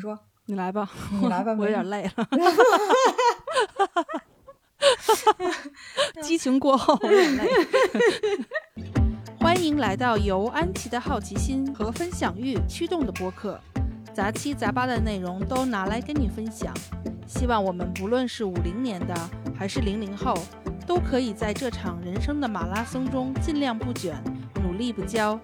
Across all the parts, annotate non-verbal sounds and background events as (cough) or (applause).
说，你来吧，你来吧，(laughs) 我有点累了。(laughs) 激情过后，我有点累。欢迎来到由安琪的好奇心和分享欲驱动的播客，杂七杂八的内容都拿来跟你分享。希望我们不论是五零年的还是零零后，都可以在这场人生的马拉松中尽量不卷，努力不骄，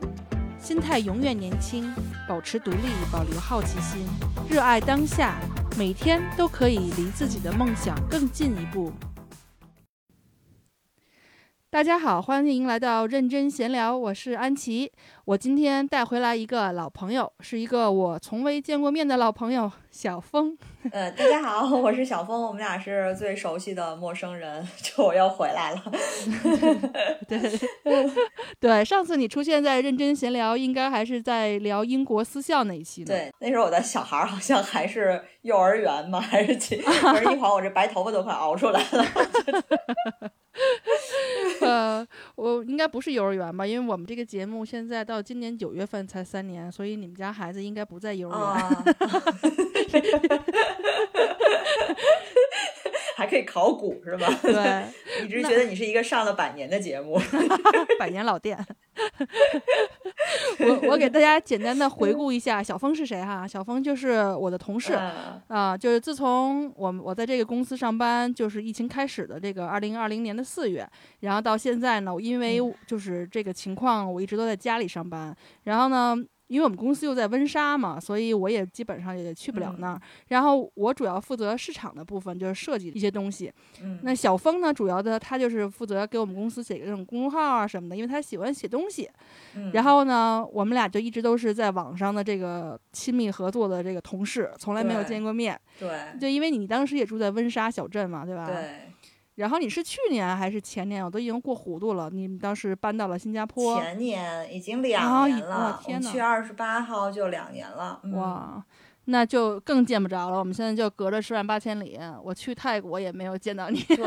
心态永远年轻，保持独立，保留好奇心，热爱当下，每天都可以离自己的梦想更进一步。大家好，欢迎来到认真闲聊，我是安琪。我今天带回来一个老朋友，是一个我从未见过面的老朋友小峰。(laughs) 呃，大家好，我是小峰，我们俩是最熟悉的陌生人，(laughs) 就我又回来了。(laughs) 对对，上次你出现在认真闲聊，应该还是在聊英国私校那一期呢。对，那时候我的小孩好像还是幼儿园嘛，还是几？可是一会儿我这白头发都快熬出来了。(laughs) 呃，我应该不是幼儿园吧？因为我们这个节目现在到今年九月份才三年，所以你们家孩子应该不在幼儿园。(laughs) 还可以考古是吧？对，(laughs) 一直觉得你是一个上了百年的节目，(laughs) 百年老店。我我给大家简单的回顾一下，小峰是谁哈？小峰就是我的同事啊，就是自从我我在这个公司上班，就是疫情开始的这个二零二零年的四月，然后到现在呢，因为就是这个情况，我一直都在家里上班，然后呢。因为我们公司又在温莎嘛，所以我也基本上也去不了那儿。然后我主要负责市场的部分，就是设计一些东西。那小峰呢，主要的他就是负责给我们公司写个这种公众号啊什么的，因为他喜欢写东西。然后呢，我们俩就一直都是在网上的这个亲密合作的这个同事，从来没有见过面。对，就因为你当时也住在温莎小镇嘛，对吧？对。然后你是去年还是前年？我都已经过糊涂了。你们当时搬到了新加坡？前年已经两年了。天去二十八号就两年了。哇！那就更见不着了。我们现在就隔着十万八千里。我去泰国也没有见到你。对，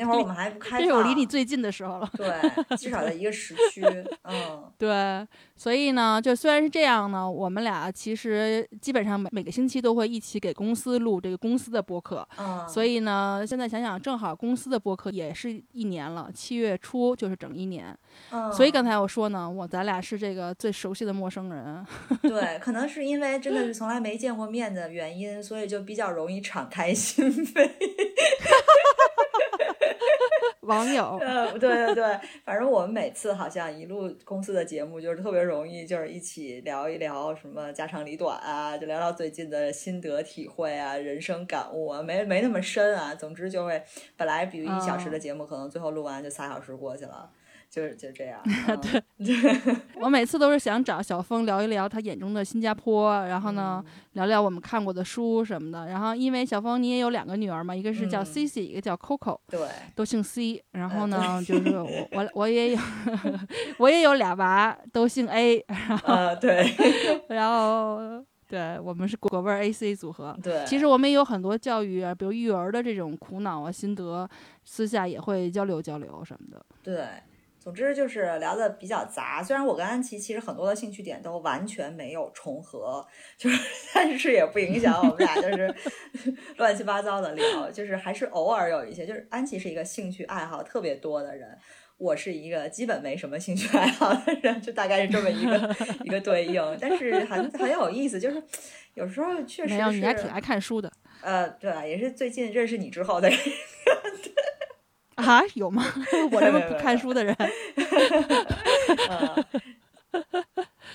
那会儿我们 (laughs) 还不开。这是我离你最近的时候了。对，至少在一个时区。(laughs) 嗯，对。所以呢，就虽然是这样呢，我们俩其实基本上每每个星期都会一起给公司录这个公司的播客。嗯。所以呢，现在想想，正好公司的播客也是一年了，七月初就是整一年。嗯。所以刚才我说呢，我咱俩是这个最熟悉的陌生人。(laughs) 对，可能是因为真的是从来没见过。面的原因，所以就比较容易敞开心扉。(laughs) 网友，呃，(laughs) 对对对，反正我们每次好像一录公司的节目，就是特别容易，就是一起聊一聊什么家长里短啊，就聊聊最近的心得体会啊，人生感悟啊，没没那么深啊。总之就会，本来比如一小时的节目，可能最后录完就仨小时过去了。就是就这样，(laughs) (laughs) 对，(laughs) 我每次都是想找小峰聊一聊他眼中的新加坡，然后呢，聊聊我们看过的书什么的。然后因为小峰你也有两个女儿嘛，一个是叫 Cici，一个叫 Coco，对，都姓 C。然后呢，就是我我我也有我也有俩娃，都姓 A。啊，对，然后对我们是果味 A C 组合。对，其实我们也有很多教育啊，比如育儿的这种苦恼啊、心得，私下也会交流交流什么的。对。总之就是聊的比较杂，虽然我跟安琪其实很多的兴趣点都完全没有重合，就是 (laughs) 但是也不影响我们俩就是 (laughs) 乱七八糟的聊，就是还是偶尔有一些，就是安琪是一个兴趣爱好特别多的人，我是一个基本没什么兴趣爱好的人，就大概是这么一个 (laughs) 一个对应，但是很很有意思，就是有时候确实是你还挺爱看书的，呃，对，也是最近认识你之后的。啊，有吗？(laughs) 我这么不看书的人。(laughs)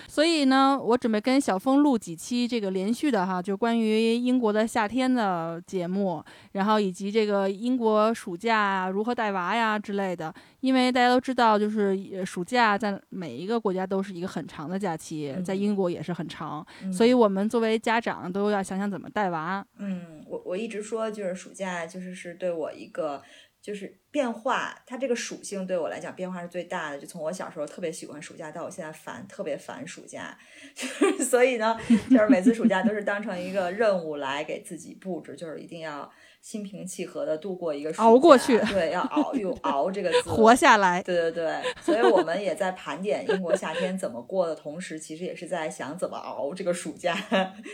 所以呢，我准备跟小峰录几期这个连续的哈，就关于英国的夏天的节目，然后以及这个英国暑假如何带娃呀之类的。因为大家都知道，就是暑假在每一个国家都是一个很长的假期，在英国也是很长，所以我们作为家长都要想想怎么带娃。嗯，我我一直说，就是暑假就是是对我一个。就是变化，它这个属性对我来讲变化是最大的。就从我小时候特别喜欢暑假，到我现在烦，特别烦暑假。(laughs) 就是所以呢，就是每次暑假都是当成一个任务来给自己布置，就是一定要。心平气和的度过一个熬过去，对，要熬，用“熬”这个字活下来。对对对，所以我们也在盘点英国夏天怎么过的同时，其实也是在想怎么熬这个暑假。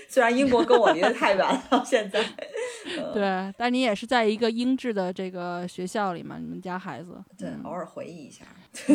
虽然英国跟我离得太远了，现在。对，但你也是在一个英制的这个学校里嘛？你们家孩子？对，偶尔回忆一下。(laughs)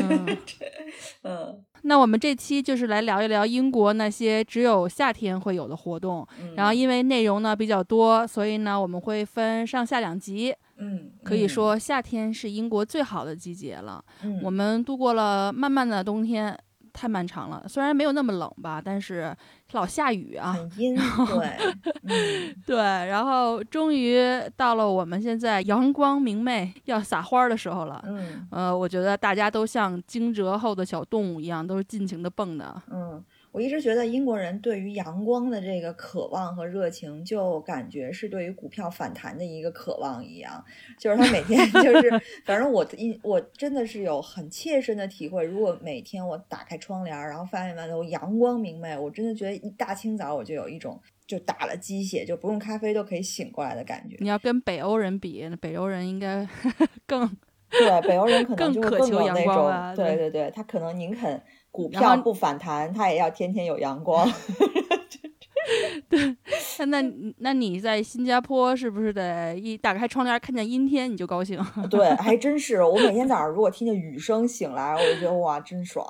嗯，那我们这期就是来聊一聊英国那些只有夏天会有的活动。然后因为内容呢比较多，所以呢我们会分上下两集。嗯，可以说夏天是英国最好的季节了。嗯，我们度过了漫漫的冬天。太漫长了，虽然没有那么冷吧，但是老下雨啊，很阴。对，(laughs) 对，然后终于到了我们现在阳光明媚要撒花的时候了。嗯，呃，我觉得大家都像惊蛰后的小动物一样，都是尽情的蹦的。嗯。我一直觉得英国人对于阳光的这个渴望和热情，就感觉是对于股票反弹的一个渴望一样。就是他每天 (laughs) 就是，反正我一我真的是有很切身的体会。如果每天我打开窗帘，然后发现外头阳光明媚，我真的觉得一大清早我就有一种就打了鸡血，就不用咖啡都可以醒过来的感觉。你要跟北欧人比，北欧人应该 (laughs) 更对北欧人可能就更渴求阳光啊。对对对，他可能宁肯。股票不反弹，它也要天天有阳光。(laughs) 对，那那你在新加坡是不是得一打开窗帘看见阴天你就高兴？(laughs) 对，还真是。我每天早上如果听见雨声醒来，我就觉得哇，真爽，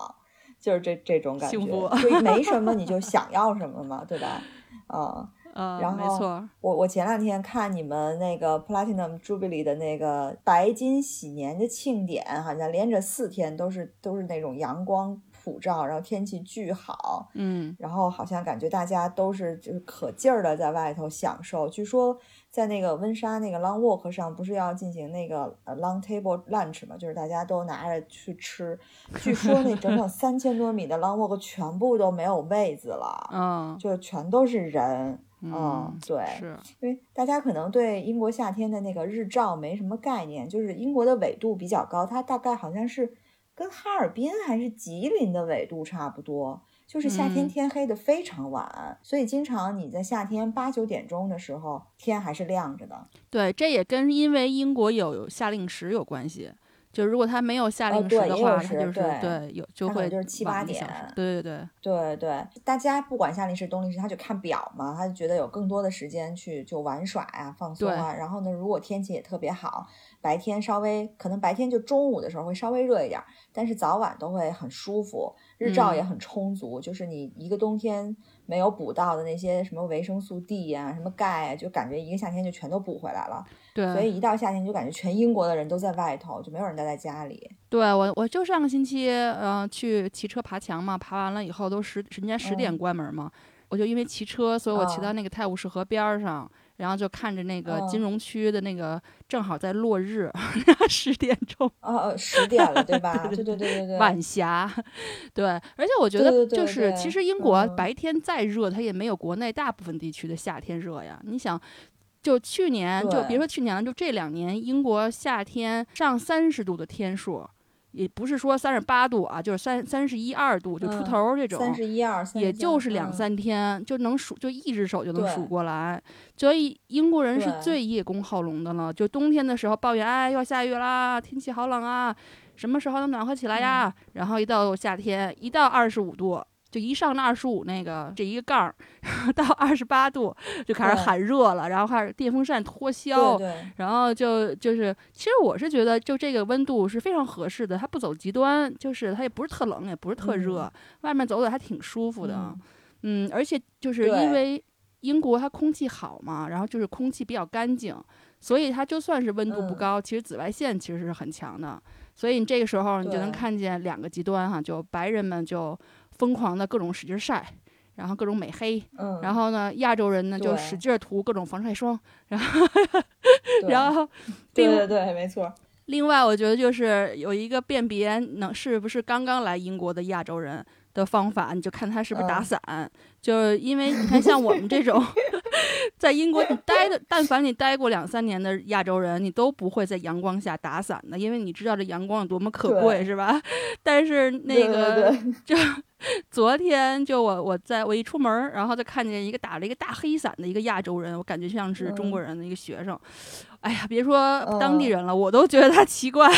就是这这种感觉。幸福。就没什么你就想要什么嘛，对吧？啊。(laughs) 嗯，然后没错。我我前两天看你们那个 Platinum Jubilee 的那个白金禧年的庆典，好像连着四天都是都是那种阳光。普照，然后天气巨好，嗯，然后好像感觉大家都是就是可劲儿的在外头享受。据说在那个温莎那个 Long Walk 上，不是要进行那个呃 Long Table Lunch 嘛，就是大家都拿着去吃。据说那整整三千多米的 Long Walk 全部都没有位子了，嗯，就全都是人，嗯，对，是因为大家可能对英国夏天的那个日照没什么概念，就是英国的纬度比较高，它大概好像是。跟哈尔滨还是吉林的纬度差不多，就是夏天天黑的非常晚，所以经常你在夏天八九点钟的时候天还是亮着的。对，这也跟因为英国有夏令时有关系。就如果他没有夏令时的话，它就是对有就会就是七八点。对对对对对，大家不管夏令时冬令时，他就看表嘛，他就觉得有更多的时间去就玩耍呀、放松啊。然后呢，如果天气也特别好。白天稍微可能白天就中午的时候会稍微热一点，但是早晚都会很舒服，日照也很充足。就是你一个冬天没有补到的那些什么维生素 D 呀、什么钙啊，就感觉一个夏天就全都补回来了。对，所以一到夏天就感觉全英国的人都在外头，就没有人待在家里。对我，我就上个星期嗯去骑车爬墙嘛，爬完了以后都十人家十点关门嘛，我就因为骑车，所以我骑到那个泰晤士河边上。然后就看着那个金融区的那个正好在落日，(laughs) 十点钟哦，十点了对吧？对对对对对，晚霞，对。而且我觉得就是，其实英国白天再热，它也没有国内大部分地区的夏天热呀。你想，就去年，就别说去年了，就这两年，英国夏天上三十度的天数。也不是说三十八度啊，就是三三十一二度就出头这种，三十一二，也就是两三天就能数，就一只手就能数过来。所以英国人是最叶公好龙的了。就冬天的时候抱怨，哎，要下雨啦，天气好冷啊，什么时候能暖和起来呀？然后一到夏天，一到二十五度。就一上那二十五那个这一个杠儿，(laughs) 到二十八度就开始喊热了，然后开始电风扇脱销，然后就就是，其实我是觉得就这个温度是非常合适的，它不走极端，就是它也不是特冷，也不是特热，外面走走还挺舒服的，嗯，而且就是因为英国它空气好嘛，然后就是空气比较干净，所以它就算是温度不高，其实紫外线其实是很强的，所以你这个时候你就能看见两个极端哈，就白人们就。疯狂的各种使劲晒，然后各种美黑，嗯，然后呢，亚洲人呢就使劲涂各种防晒霜，然后，(laughs) 然后，对对对，没错。另外，我觉得就是有一个辨别能是不是刚刚来英国的亚洲人的方法，你就看他是不是打伞。就是因为你看，像我们这种 (laughs) 在英国你待的，但凡你待过两三年的亚洲人，你都不会在阳光下打伞的，因为你知道这阳光有多么可贵，是吧？(laughs) 但是那个 (laughs) 就昨天就我我在我一出门，然后就看见一个打了一个大黑伞的一个亚洲人，我感觉像是中国人的一个学生。哎呀，别说当地人了，我都觉得他奇怪。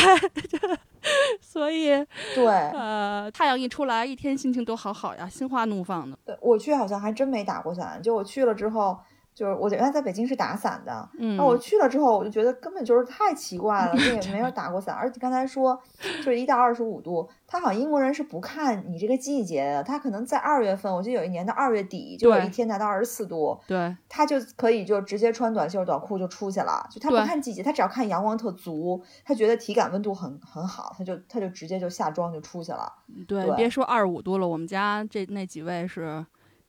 所以，对，呃，太阳一出来，一天心情都好好呀，心花怒放的。对我去好像还真没打过伞，就我去了之后。就是我原来在北京是打伞的，那我去了之后，我就觉得根本就是太奇怪了，(laughs) 这也没有打过伞。而且刚才说，就是一到二十五度，他好像英国人是不看你这个季节的，他可能在二月份，我记得有一年的二月底，就有一天达到二十四度，对，他就可以就直接穿短袖短裤就出去了，就他不看季节，他只要看阳光特足，他觉得体感温度很很好，他就他就直接就下装就出去了。对，别说二十五度了，我们家这那几位是，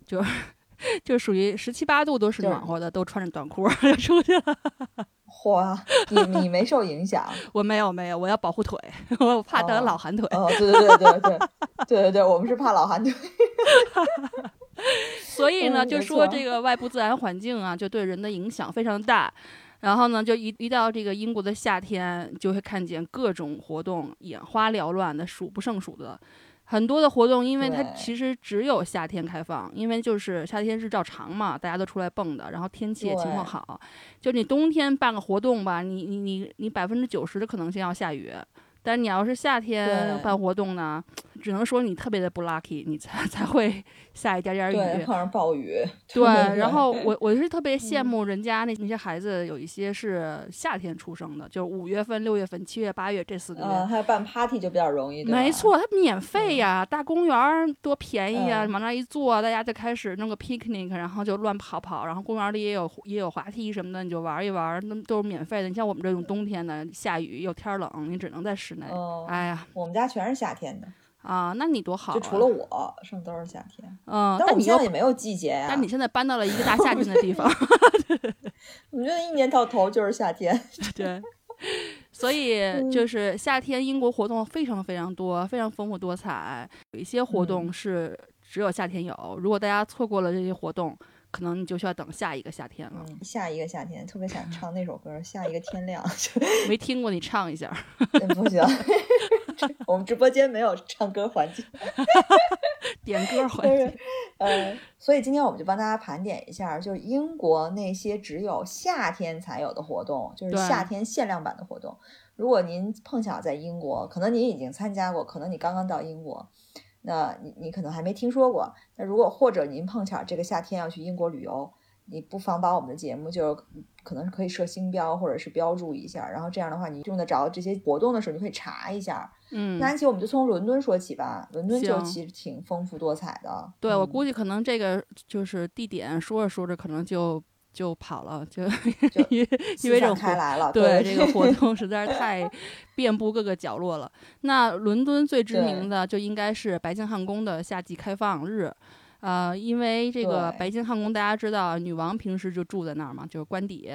就就属于十七八度都是暖和的，都穿着短裤 (laughs) 就出去了。(laughs) 嚯，你你没受影响？(laughs) 我没有，没有，我要保护腿，我怕得老寒腿。哦，对对对对对，对对对，我们是怕老寒腿。所以呢，就说这个外部自然环境啊，就对人的影响非常大。然后呢，就一一到这个英国的夏天，就会看见各种活动，眼花缭乱的，数不胜数的。很多的活动，因为它其实只有夏天开放，因为就是夏天日照长嘛，大家都出来蹦的，然后天气也情况好。就你冬天办个活动吧，你你你你百分之九十的可能性要下雨。但你要是夏天办活动呢，只能说你特别的不 lucky，你才 (laughs) 才会下一点点雨，碰上暴雨。(laughs) 对，然后我 (laughs) 我是特别羡慕人家那那些孩子，有一些是夏天出生的，就是五月份、六月份、七月、八月这四个月。嗯，他办 party 就比较容易。没错，它免费呀，大公园多便宜啊，往那一坐，大家就开始弄个 picnic，然后就乱跑跑，然后公园里也有也有滑梯什么的，你就玩一玩，那都是免费的。你像我们这种冬天的，下雨又天冷，你只能在室内。哦，哎呀，我们家全是夏天的啊，那你多好，就除了我，剩都是夏天。嗯，但我们现在也没有季节呀。但你现在搬到了一个大夏天的地方，(laughs) 我觉得一年到头就是夏天。(laughs) 对，所以就是夏天，英国活动非常非常多，非常丰富多彩。有一些活动是只有夏天有，如果大家错过了这些活动。可能你就需要等下一个夏天了。下一个夏天，特别想唱那首歌《下一个天亮》。(laughs) 没听过，你唱一下。不行，我们直播间没有唱歌环节。(laughs) 点歌环节。呃，所以今天我们就帮大家盘点一下，就是英国那些只有夏天才有的活动，就是夏天限量版的活动。如果您碰巧在英国，可能您已经参加过，可能你刚刚到英国。那你你可能还没听说过，那如果或者您碰巧这个夏天要去英国旅游，你不妨把我们的节目就可能是可以设星标或者是标注一下，然后这样的话你用得着这些活动的时候，你可以查一下。嗯，那安琪，我们就从伦敦说起吧，伦敦就其实挺丰富多彩的。对，我估计可能这个就是地点说着说着可能就。就跑了，就 (laughs) 因为因为这开来了，对这个活 (laughs) 动实在是太遍布各个角落了。那伦敦最知名的就应该是白金汉宫的夏季开放日，呃，因为这个白金汉宫大家知道，女王平时就住在那儿嘛，就是官邸。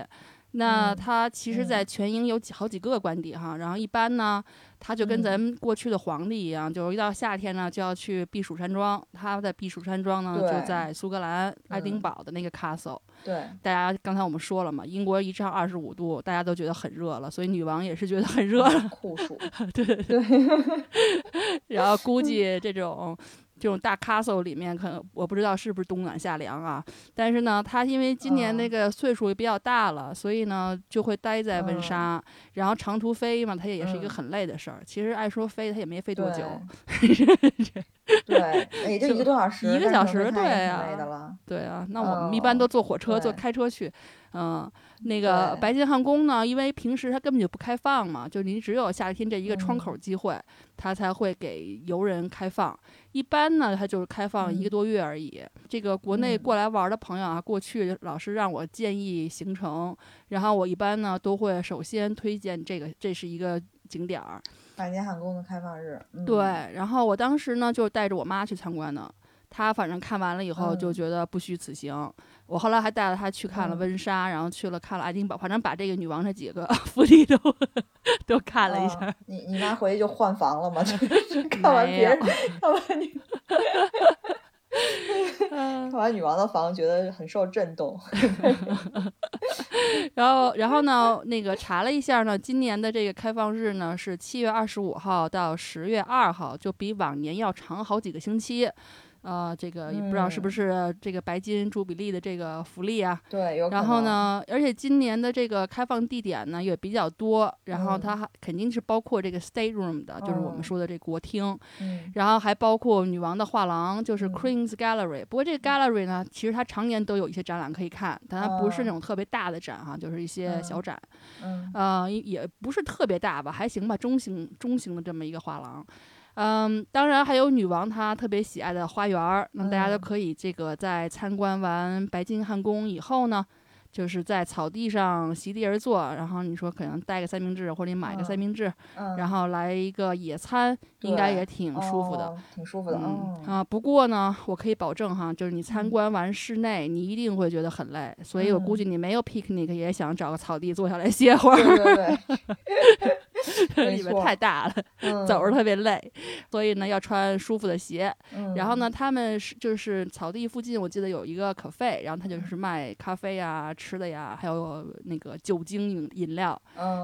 那它其实，在全英有几好几个官邸哈，然后一般呢，它就跟咱们过去的皇帝一样，就一到夏天呢，就要去避暑山庄。他在避暑山庄呢，就在苏格兰爱丁堡的那个 castle。对，大家刚才我们说了嘛，英国一上二十五度，大家都觉得很热了，所以女王也是觉得很热了。酷暑。(laughs) 对对对。(laughs) 然后估 (laughs) 计这种。这种大 castle 里面，可能我不知道是不是冬暖夏凉啊。但是呢，他因为今年那个岁数也比较大了，所以呢就会待在温莎，然后长途飞嘛，他也也是一个很累的事儿。其实爱说飞，他也没飞多久。对，(laughs) (laughs) 也就一个多小时，一个小时，对啊，对啊。那我们一般都坐火车，坐开车去，嗯。那个白金汉宫呢，因为平时它根本就不开放嘛，就您只有夏天这一个窗口机会，它才会给游人开放。一般呢，它就是开放一个多月而已。这个国内过来玩的朋友啊，过去老师让我建议行程，然后我一般呢都会首先推荐这个，这是一个景点儿。白金汉宫的开放日。对，然后我当时呢就带着我妈去参观的，她反正看完了以后就觉得不虚此行。我后来还带着他去看了温莎，然后去了看了爱丁堡，反正把这个女王这几个 (laughs) 福利都都看了一下。你你妈回去就换房了吗？(laughs) (laughs) 看完别人看完你。看完女王的房，觉得很受震动。然后，然后呢，那个查了一下呢，今年的这个开放日呢是七月二十五号到十月二号，就比往年要长好几个星期。呃，这个也不知道是不是这个白金朱比利的这个福利啊？对，有。然后呢，而且今年的这个开放地点呢也比较多，然后它还肯定是包括这个 state room 的，就是我们说的这国厅。嗯。然后还包括女王的画廊，就是 Queen's Gallery。不过这个 gallery 呢，其实它常年都有一些展览可以看，但它不是那种特别大的展哈，就是一些小展。嗯。呃，也不是特别大吧，还行吧，中型中型的这么一个画廊。嗯，当然还有女王她特别喜爱的花园儿，那大家都可以这个在参观完白金汉宫以后呢。就是在草地上席地而坐，然后你说可能带个三明治，或者你买个三明治，然后来一个野餐，应该也挺舒服的，挺舒服的。啊，不过呢，我可以保证哈，就是你参观完室内，你一定会觉得很累，所以我估计你没有 picnic 也想找个草地坐下来歇会儿。对对 (laughs) (laughs) 里面太大了，走着特别累，所以呢要穿舒服的鞋。然后呢，他们是就是草地附近，我记得有一个 cafe，然后他就是卖咖啡呀。吃的呀，还有那个酒精饮饮料，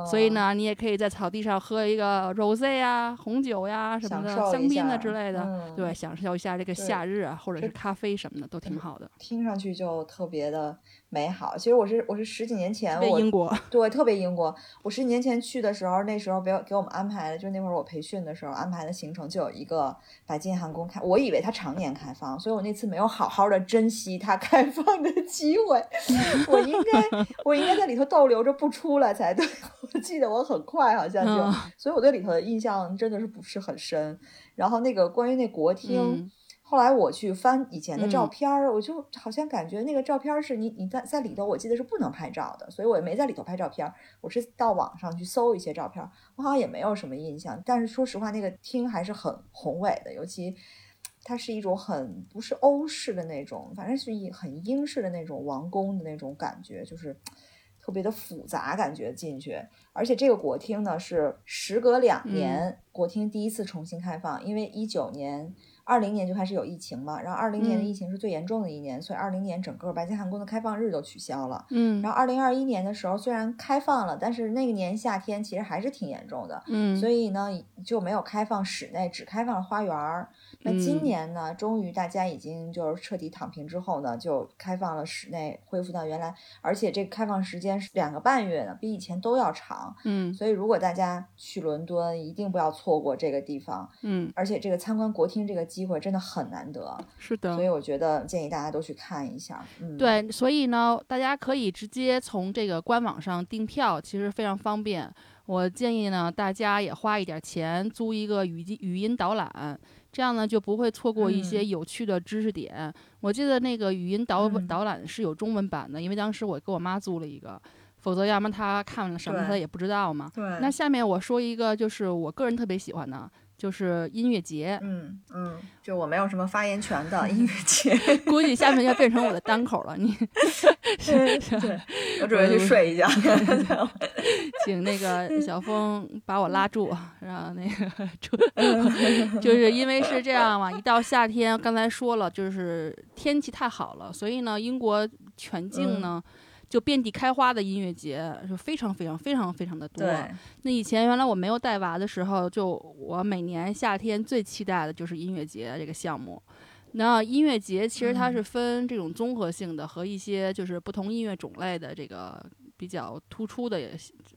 所以呢，你也可以在草地上喝一个 rose 呀、红酒呀什么的香槟啊之类的，对，享受一下这个夏日啊，或者是咖啡什么的都挺好的。听上去就特别的。美好，其实我是我是十几年前我英国对特别英国，我十几年前去的时候，那时候给给我们安排的，就那会儿我培训的时候安排的行程就有一个白金汉宫开，我以为它常年开放，所以我那次没有好好的珍惜它开放的机会，(laughs) 我应该我应该在里头逗留着不出来才对，我记得我很快好像就，所以我对里头的印象真的是不是很深，然后那个关于那国厅。后来我去翻以前的照片儿，我就好像感觉那个照片是你你在在里头，我记得是不能拍照的，所以我也没在里头拍照片。我是到网上去搜一些照片，我好像也没有什么印象。但是说实话，那个厅还是很宏伟的，尤其它是一种很不是欧式的那种，反正是一很英式的那种王宫的那种感觉，就是特别的复杂感觉进去。而且这个国厅呢是时隔两年，国厅第一次重新开放，因为一九年。二零年就开始有疫情嘛，然后二零年的疫情是最严重的一年，所以二零年整个白金汉宫的开放日都取消了。嗯，然后二零二一年的时候虽然开放了，但是那个年夏天其实还是挺严重的。嗯，所以呢就没有开放室内，只开放了花园儿。那今年呢，终于大家已经就是彻底躺平之后呢，就开放了室内，恢复到原来，而且这个开放时间是两个半月呢，比以前都要长。嗯，所以如果大家去伦敦，一定不要错过这个地方。嗯，而且这个参观国厅这个机会真的很难得，是的，所以我觉得建议大家都去看一下。嗯，对，所以呢，大家可以直接从这个官网上订票，其实非常方便。我建议呢，大家也花一点钱租一个语音语音导览，这样呢就不会错过一些有趣的知识点。我记得那个语音导导览是有中文版的，因为当时我给我妈租了一个，否则要么她看了什么她也不知道嘛。对。那下面我说一个，就是我个人特别喜欢的。就是音乐节，嗯嗯，就我没有什么发言权的音乐 (laughs) 节，估计下面要变成我的单口了。你，(laughs) 对，我准备去睡一觉。(laughs) 请那个小峰把我拉住，然后那个，就是因为是这样嘛，一到夏天，刚才说了，就是天气太好了，所以呢，英国全境呢。就遍地开花的音乐节，就非常非常非常非常的多。那以前原来我没有带娃的时候，就我每年夏天最期待的就是音乐节这个项目。那音乐节其实它是分这种综合性的和一些就是不同音乐种类的这个比较突出的。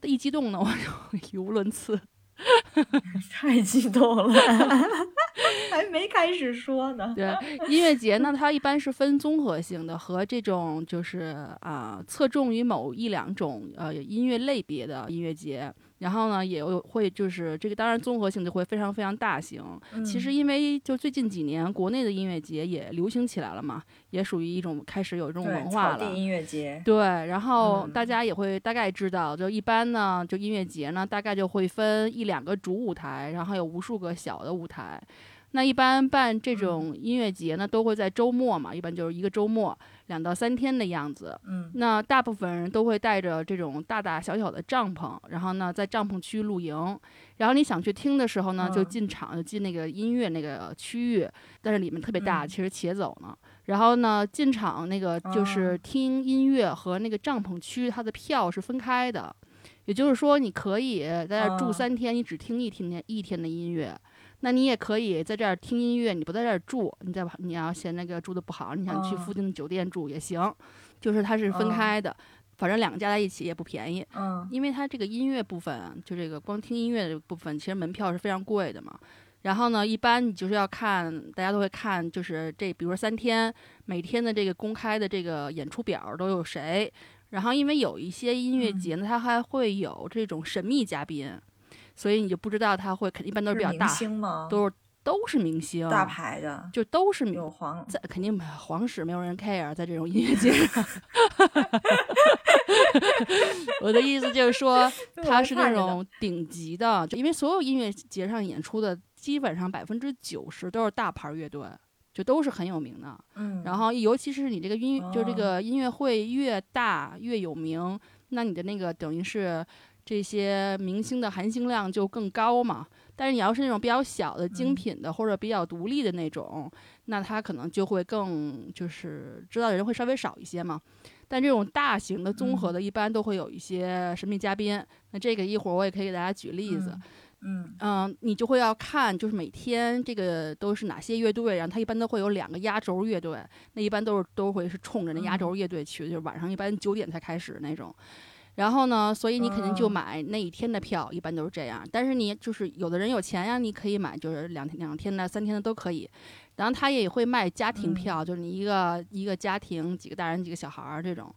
一激动呢，我就语无伦次。(laughs) 太激动了，(laughs) 还没开始说呢。对，音乐节呢，它一般是分综合性的和这种就是啊，侧重于某一两种呃音乐类别的音乐节。然后呢，也会就是这个，当然综合性就会非常非常大型。其实因为就最近几年，国内的音乐节也流行起来了嘛，也属于一种开始有这种文化了。音乐节。对，然后大家也会大概知道，就一般呢，就音乐节呢，大概就会分一两个主舞台，然后有无数个小的舞台。那一般办这种音乐节呢，都会在周末嘛，一般就是一个周末，两到三天的样子。嗯，那大部分人都会带着这种大大小小的帐篷，然后呢，在帐篷区露营。然后你想去听的时候呢，就进场，就进那个音乐那个区域，但是里面特别大，其实且走呢。然后呢，进场那个就是听音乐和那个帐篷区，它的票是分开的。也就是说，你可以在这住三天，你只听一天一天的音乐。那你也可以在这儿听音乐，你不在这儿住，你在你要嫌那个住的不好，你想去附近的酒店住也行，就是它是分开的，反正两个加在一起也不便宜。嗯，因为它这个音乐部分，就这个光听音乐的部分，其实门票是非常贵的嘛。然后呢，一般你就是要看，大家都会看，就是这，比如说三天，每天的这个公开的这个演出表都有谁。然后因为有一些音乐节呢，它还会有这种神秘嘉宾。所以你就不知道他会肯定一般都是比较大，都是都是明星，大牌的，就都是有皇在肯定皇室没有人 care 在这种音乐节上。(laughs) 我的意思就是说，(laughs) 他是那种顶级的，就因为所有音乐节上演出的基本上百分之九十都是大牌乐队，就都是很有名的。嗯，然后尤其是你这个音，就这个音乐会越大越有名，那你的那个等于是。这些明星的含金量就更高嘛，但是你要是那种比较小的精品的或者比较独立的那种，那他可能就会更就是知道的人会稍微少一些嘛。但这种大型的综合的，一般都会有一些神秘嘉宾。那这个一会儿我也可以给大家举例子。嗯嗯，你就会要看，就是每天这个都是哪些乐队，然后他一般都会有两个压轴乐队，那一般都是都会是冲着那压轴乐队去，就是晚上一般九点才开始那种。然后呢，所以你肯定就买那一天的票，一般都是这样。但是你就是有的人有钱呀，你可以买就是两天、两天的、三天的都可以。然后他也会卖家庭票，就是你一个一个家庭几个大人几个小孩儿这种。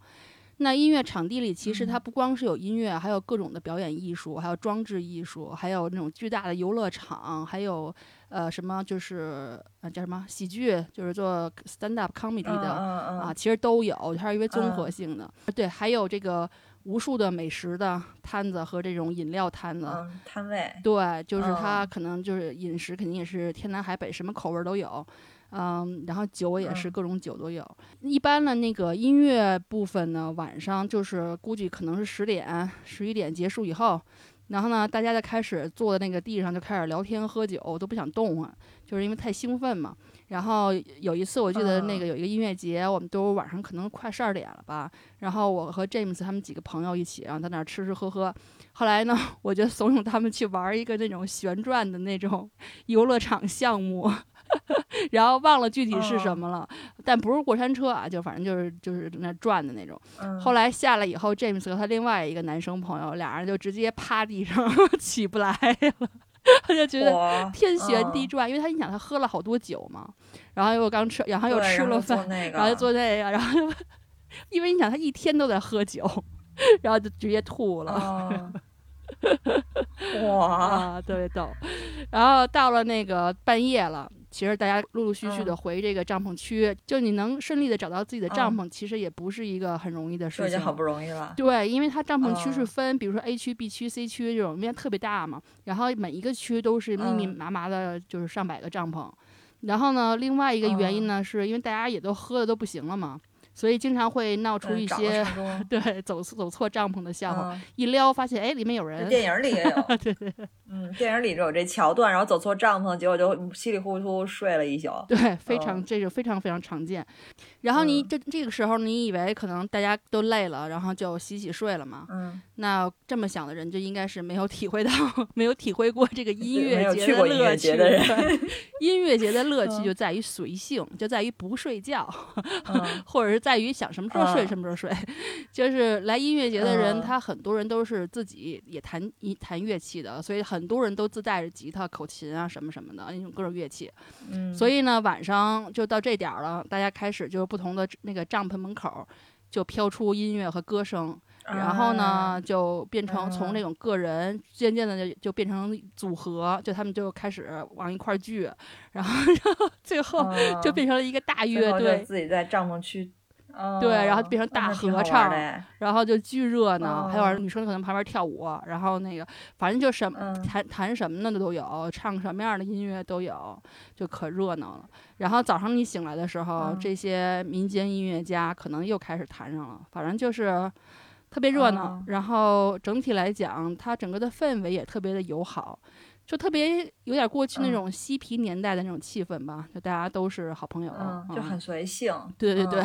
那音乐场地里其实它不光是有音乐，还有各种的表演艺术，还有装置艺术，还有那种巨大的游乐场，还有呃什么就是呃叫什么喜剧，就是做 stand up comedy 的啊，其实都有，它是一个综合性的。对，还有这个。无数的美食的摊子和这种饮料摊子。摊位，对，就是它可能就是饮食肯定也是天南海北，什么口味都有，嗯，然后酒也是各种酒都有。一般的那个音乐部分呢，晚上就是估计可能是十点、十一点结束以后，然后呢，大家就开始坐在那个地上就开始聊天喝酒，都不想动啊，就是因为太兴奋嘛。然后有一次，我记得那个有一个音乐节，我们都晚上可能快十二点了吧。然后我和 James 他们几个朋友一起，然后在那儿吃吃喝喝。后来呢，我就怂恿他们去玩一个那种旋转的那种游乐场项目，(laughs) 然后忘了具体是什么了，但不是过山车啊，就反正就是就是那转的那种。后来下来以后，James 和他另外一个男生朋友俩人就直接趴地上 (laughs) 起不来了。他就觉得天旋地转，因为他你想他喝了好多酒嘛，然后又刚吃，然后又吃了饭，然后就做那个，然后因为你想他一天都在喝酒，然后就直接吐了。(laughs) 哇，特别逗。然后到了那个半夜了。其实大家陆陆续续的回这个帐篷区，就你能顺利的找到自己的帐篷，其实也不是一个很容易的事情。已经好不容易了。对，因为它帐篷区是分，比如说 A 区、B 区、C 区这种，因为特别大嘛，然后每一个区都是密密麻麻的，就是上百个帐篷。然后呢，另外一个原因呢，是因为大家也都喝的都不行了嘛。所以经常会闹出一些 (laughs) 对走走错帐篷的笑话，一撩发现哎里面有人。电影里也有，(laughs) 对对，嗯，电影里就有这桥段，然后走错帐篷，结果就稀里糊涂睡了一宿。对，非常这个非常非常常见。然后你这这个时候，你以为可能大家都累了，然后就洗洗睡了嘛？嗯。那这么想的人，就应该是没有体会到，没有体会过这个音乐节的乐趣的人。(laughs) 音乐节的乐趣就在于随性，就在于不睡觉，或者是。在于想什么时候睡什么时候睡，(laughs) 就是来音乐节的人，他很多人都是自己也弹一弹乐器的，所以很多人都自带着吉他、口琴啊什么什么的那种各种乐器。嗯，所以呢，晚上就到这点儿了，大家开始就是不同的那个帐篷门口就飘出音乐和歌声。然后呢，就变成从那种个人，渐渐的就就变成组合，就他们就开始往一块儿聚，然后 (laughs) 然后最后就变成了一个大乐队，自己在帐篷区，对，然后变成大合唱，然后就巨热闹，还有女生可能旁边跳舞，然后那个反正就什么弹弹什么的都有，唱什么样的音乐都有，就可热闹了。然后早上你醒来的时候，这些民间音乐家可能又开始弹上了，反正就是特别热闹。然后整体来讲，它整个的氛围也特别的友好。就特别有点过去那种嬉皮年代的那种气氛吧，就大家都是好朋友，就很随性。对对对，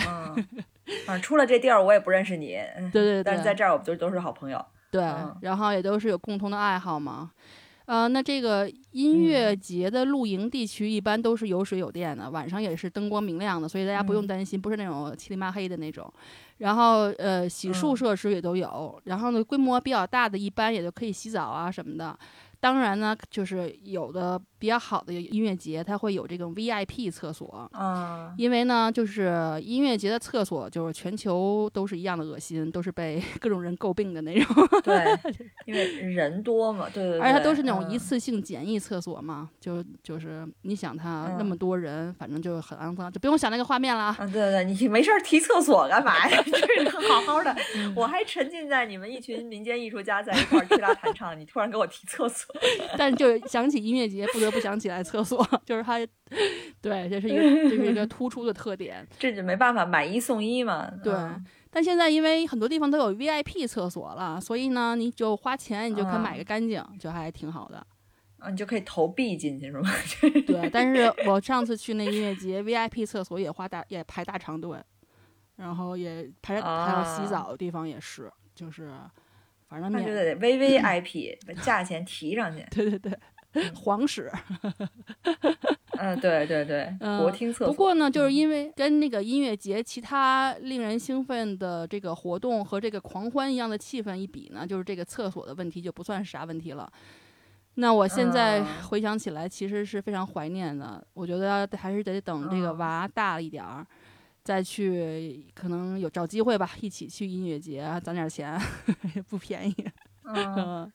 反正出了这地儿我也不认识你，(laughs) 对对对，(laughs) 但是在这儿我们就都是好朋友。对，然后也都是有共同的爱好嘛。呃，那这个音乐节的露营地区一般都是有水有电的，晚上也是灯光明亮的，所以大家不用担心，不是那种漆里麻黑的那种。然后呃，洗漱设施也都有，然后呢，规模比较大的，一般也就可以洗澡啊什么的。当然呢，就是有的比较好的音乐节，它会有这种 VIP 厕所。嗯，因为呢，就是音乐节的厕所，就是全球都是一样的恶心，都是被 (laughs) 各种人诟病的那种。对，(laughs) 因为人多嘛，对对对。而且它都是那种一次性简易厕所嘛，就就是你想它那么多人，反正就很肮脏，就不用想那个画面了啊。对对对，你没事提厕所干嘛呀？这 (laughs) 个好好的，我还沉浸在你们一群民间艺术家在一块吹拉弹唱，你突然给我提厕所。但就想起音乐节，不得不想起来厕所，(laughs) 就是它，对，这是一个这是一个突出的特点。这就没办法，买一送一嘛。对，但现在因为很多地方都有 VIP 厕所了，所以呢，你就花钱，你就可以买个干净，就还挺好的。啊，你就可以投币进去是吗？(laughs) 对，但是我上次去那音乐节，VIP 厕所也花大也排大长队，然后也排还有洗澡的地方也是，就是。反正那就得 V V (laughs) I P，把价钱提上去。对对对，(laughs) 皇室。嗯，对对对，国厅厕所。不过呢，就是因为跟那个音乐节其他令人兴奋的这个活动和这个狂欢一样的气氛一比呢，就是这个厕所的问题就不算是啥问题了。那我现在回想起来，其实是非常怀念的。我觉得还是得等这个娃大一点儿。再去可能有找机会吧，一起去音乐节攒点钱，(laughs) 也不便宜。嗯，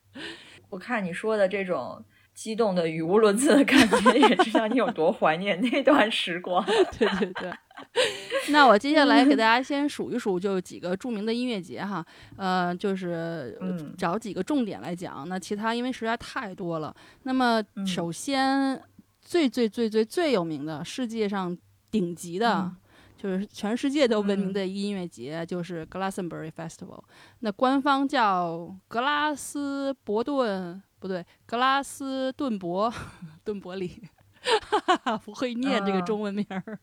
我看你说的这种激动的语无伦次的感觉，也知道你有多怀念那段时光。对 (laughs) 对对。(laughs) 那我接下来给大家先数一数，就几个著名的音乐节哈。呃，就是找几个重点来讲。那其他因为实在太多了。那么首先最最最最最有名的，世界上顶级的。就是全世界都闻名的音乐节，就是 Glastonbury Festival。那官方叫格拉斯伯顿，不对，格拉斯顿伯，(laughs) 顿伯里。(laughs) 不会念这个中文名儿，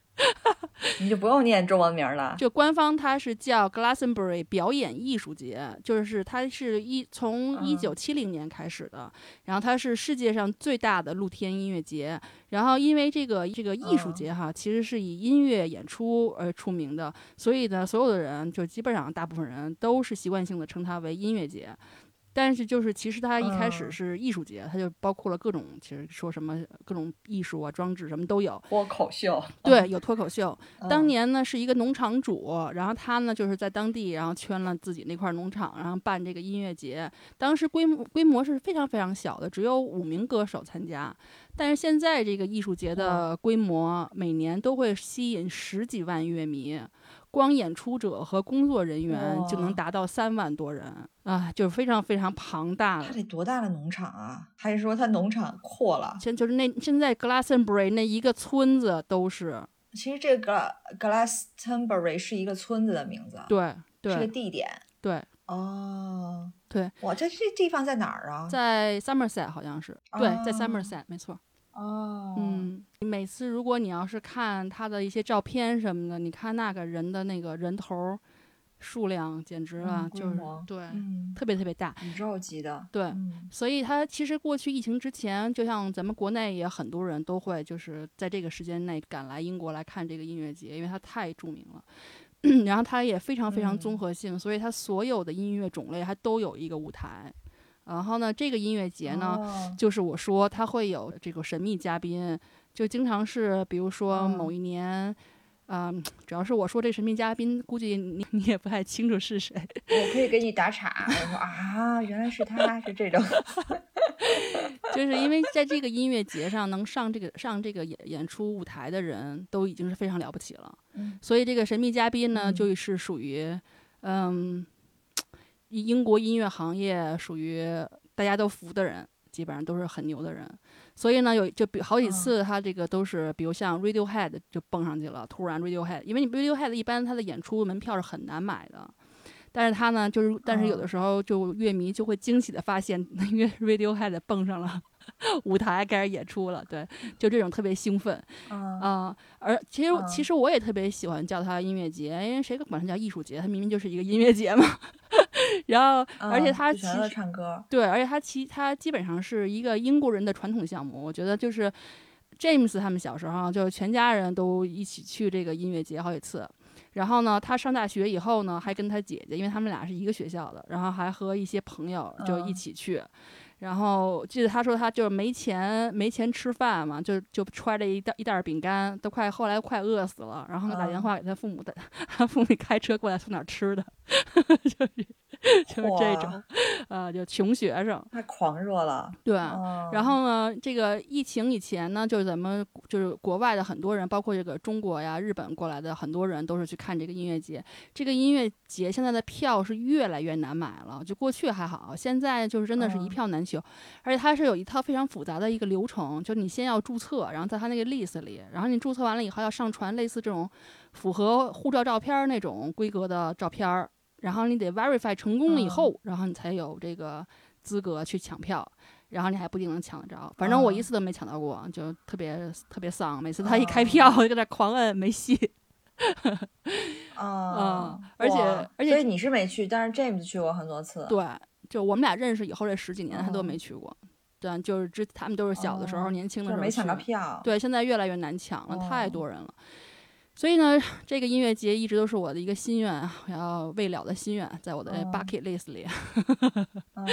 (laughs) 你就不用念中文名了。就官方它是叫 Glastonbury 表演艺术节，就是它是一从一九七零年开始的，然后它是世界上最大的露天音乐节。然后因为这个这个艺术节哈，其实是以音乐演出而出名的，所以呢，所有的人就基本上大部分人都是习惯性的称它为音乐节。但是就是其实它一开始是艺术节，它就包括了各种，其实说什么各种艺术啊、装置什么都有。脱口秀，对，有脱口秀。当年呢是一个农场主，然后他呢就是在当地，然后圈了自己那块农场，然后办这个音乐节。当时规模规模是非常非常小的，只有五名歌手参加。但是现在这个艺术节的规模，每年都会吸引十几万乐迷。光演出者和工作人员就能达到三万多人啊，就是非常非常庞大了。他得多大的农场啊？还是说他农场扩了？现就是那现在 Glastonbury 那一个村子都是。其实这个 Glastonbury 是一个村子的名字。对对。是个地点。对。哦。对。哇，这这地方在哪儿啊？在 Somerset 好像是。对，在 Somerset 没错。哦，嗯，每次如果你要是看他的一些照片什么的，你看那个人的那个人头数量，简直了，就是对，特别特别大，宇宙级的。对，所以他其实过去疫情之前，就像咱们国内也很多人都会就是在这个时间内赶来英国来看这个音乐节，因为它太著名了。(clears throat) 然后它也非常非常综合性，所以它所有的音乐种类还都有一个舞台。然后呢，这个音乐节呢，就是我说它会有这个神秘嘉宾，就经常是，比如说某一年，嗯，主要是我说这神秘嘉宾，估计你 (laughs) 你也不太清楚是谁。我可以给你打岔，我说啊，原来是他，是这种。(laughs) 就是因为在这个音乐节上能上这个上这个演演出舞台的人都已经是非常了不起了，所以这个神秘嘉宾呢，就是属于嗯，英国音乐行业属于大家都服的人，基本上都是很牛的人。所以呢，有就比好几次他这个都是，比如像 Radiohead 就蹦上去了，突然 Radiohead，因为你 Radiohead 一般他的演出门票是很难买的。但是他呢，就是，但是有的时候就乐迷就会惊喜的发现，因为 Radiohead 蹦上了 (laughs) 舞台，开始演出了，对，就这种特别兴奋，啊，而其实其实我也特别喜欢叫它音乐节，因为谁管它叫艺术节，它明明就是一个音乐节嘛。(laughs) 然后，而且他其实唱歌，对，而且他其他基本上是一个英国人的传统项目，我觉得就是 James 他们小时候就全家人都一起去这个音乐节好几次。然后呢，他上大学以后呢，还跟他姐姐，因为他们俩是一个学校的，然后还和一些朋友就一起去。然后记得他说他就是没钱没钱吃饭嘛，就就揣着一袋一袋饼干，都快后来快饿死了。然后打电话给他父母，他父母开车过来送点吃的，(laughs) 就是。就是这种，啊，就穷学生，太狂热了。对，然后呢，这个疫情以前呢，就是咱们就是国外的很多人，包括这个中国呀、日本过来的很多人，都是去看这个音乐节。这个音乐节现在的票是越来越难买了，就过去还好，现在就是真的是一票难求。而且它是有一套非常复杂的一个流程，就你先要注册，然后在它那个 list 里，然后你注册完了以后要上传类似这种符合护照照片那种规格的照片。然后你得 verify 成功了以后，然后你才有这个资格去抢票，然后你还不一定能抢得着。反正我一次都没抢到过，就特别特别丧。每次他一开票，就在那狂摁，没戏。啊，(laughs) 而且而且，所以你是没去，但是 James 去过很多次。对，就我们俩认识以后这十几年，他都没去过。对，就是之他们都是小的时候、年轻的时候没抢到票。对，现在越来越难抢了，太多人了。所以呢，这个音乐节一直都是我的一个心愿，我要未了的心愿，在我的 bucket list 里。嗯，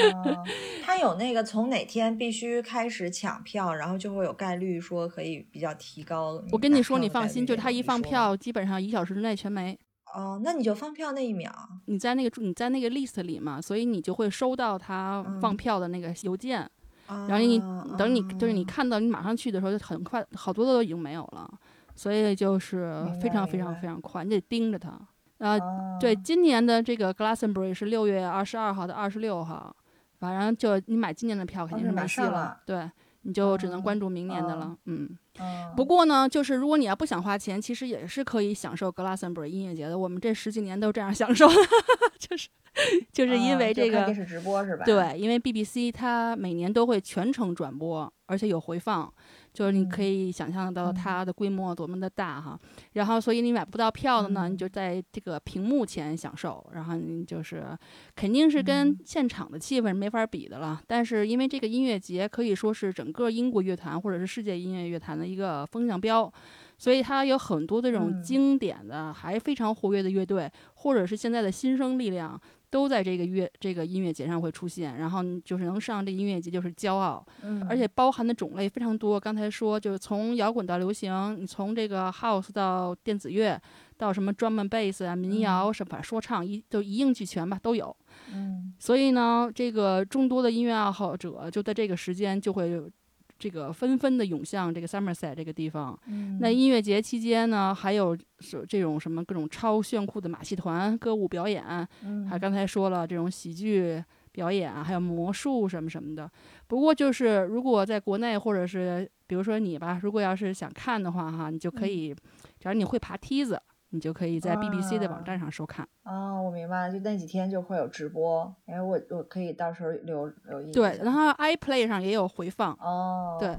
他有那个从哪天必须开始抢票，然后就会有概率说可以比较提高。我跟你说，你放心，就是他一放票，基本上一小时之内全没。哦，那你就放票那一秒，你在那个你在那个 list 里嘛，所以你就会收到他放票的那个邮件，然后你等你就是你看到你马上去的时候，就很快好多都已经没有了。所以就是非常非常非常快，你得盯着它。呃，对，今年的这个 Glastonbury 是六月二十二号到二十六号，反正就你买今年的票肯定是没戏了。对，你就只能关注明年的了。嗯。不过呢，就是如果你要不想花钱，其实也是可以享受 Glastonbury 音乐节的。我们这十几年都这样享受，(laughs) 就是就是因为这个电视直播是吧？对，因为 BBC 它每年都会全程转播，而且有回放。就是你可以想象到它的规模多么的大哈，然后所以你买不到票的呢，你就在这个屏幕前享受，然后你就是肯定是跟现场的气氛没法比的了。但是因为这个音乐节可以说是整个英国乐坛或者是世界音乐乐坛的一个风向标，所以它有很多这种经典的还非常活跃的乐队，或者是现在的新生力量。都在这个乐这个音乐节上会出现，然后就是能上这个音乐节就是骄傲，嗯，而且包含的种类非常多。刚才说就是从摇滚到流行，你从这个 house 到电子乐，到什么 drum and bass 啊、民谣什么说唱一都一应俱全吧，都有。嗯，所以呢，这个众多的音乐爱好者就在这个时间就会。这个纷纷的涌向这个 Somerset 这个地方，那音乐节期间呢，还有是这种什么各种超炫酷的马戏团歌舞表演，还刚才说了这种喜剧表演，还有魔术什么什么的。不过就是如果在国内或者是比如说你吧，如果要是想看的话哈，你就可以，只要你会爬梯子。你就可以在 BBC 的网站上收看。哦，我明白了，就那几天就会有直播，哎，我我可以到时候留留意。对，然后 iPlay 上也有回放。哦，对。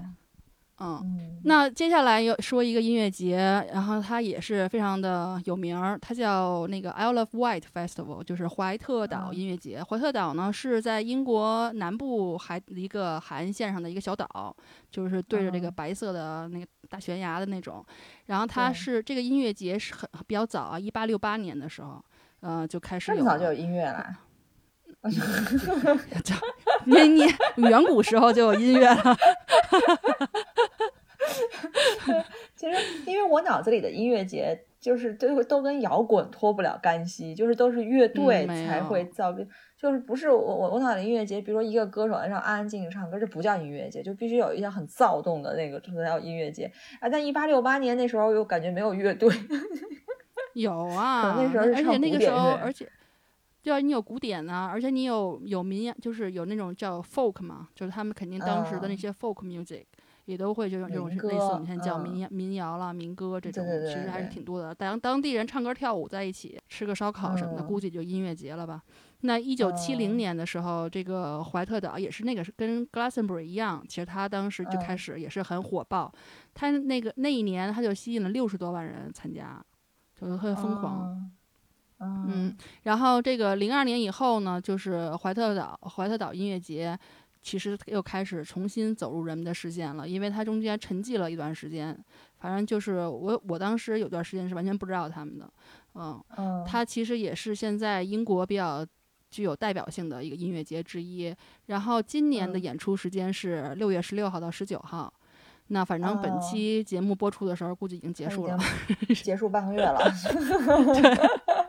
嗯，那接下来要说一个音乐节，然后它也是非常的有名儿，它叫那个 Isle of Wight Festival，就是怀特岛音乐节。怀特岛呢是在英国南部海一个海岸线上的一个小岛，就是对着这个白色的那个大悬崖的那种。然后它是这个音乐节是很比较早啊，一八六八年的时候，呃就开始有。这么早就有音乐了？(laughs) 你你远古时候就有音乐了。(laughs) 其实，因为我脑子里的音乐节就是都都跟摇滚脱不了干系，就是都是乐队才会造，就是不是我我我脑里音乐节，比如说一个歌手在上安安静静唱歌，这不叫音乐节，就必须有一些很躁动的那个才叫音乐节啊。但一八六八年那时候又感觉没有乐队，(laughs) 有啊，那时候而且那个时候而且。对啊，你有古典啊，而且你有有民谣，就是有那种叫 folk 嘛，就是他们肯定当时的那些 folk music 也都会就用这种类似我们现在叫民民谣啦、民歌这种，其实还是挺多的。当当地人唱歌跳舞在一起，吃个烧烤什么的，估计就音乐节了吧。那一九七零年的时候，这个怀特岛也是那个跟 Glastonbury 一样，其实他当时就开始也是很火爆，他那个那一年他就吸引了六十多万人参加，就是特别疯狂。嗯，然后这个零二年以后呢，就是怀特岛怀特岛音乐节，其实又开始重新走入人们的视线了，因为它中间沉寂了一段时间。反正就是我我当时有段时间是完全不知道他们的，嗯，它其实也是现在英国比较具有代表性的一个音乐节之一。然后今年的演出时间是六月十六号到十九号，那反正本期节目播出的时候估计已经结束了，(laughs) 结束半个月了。(laughs)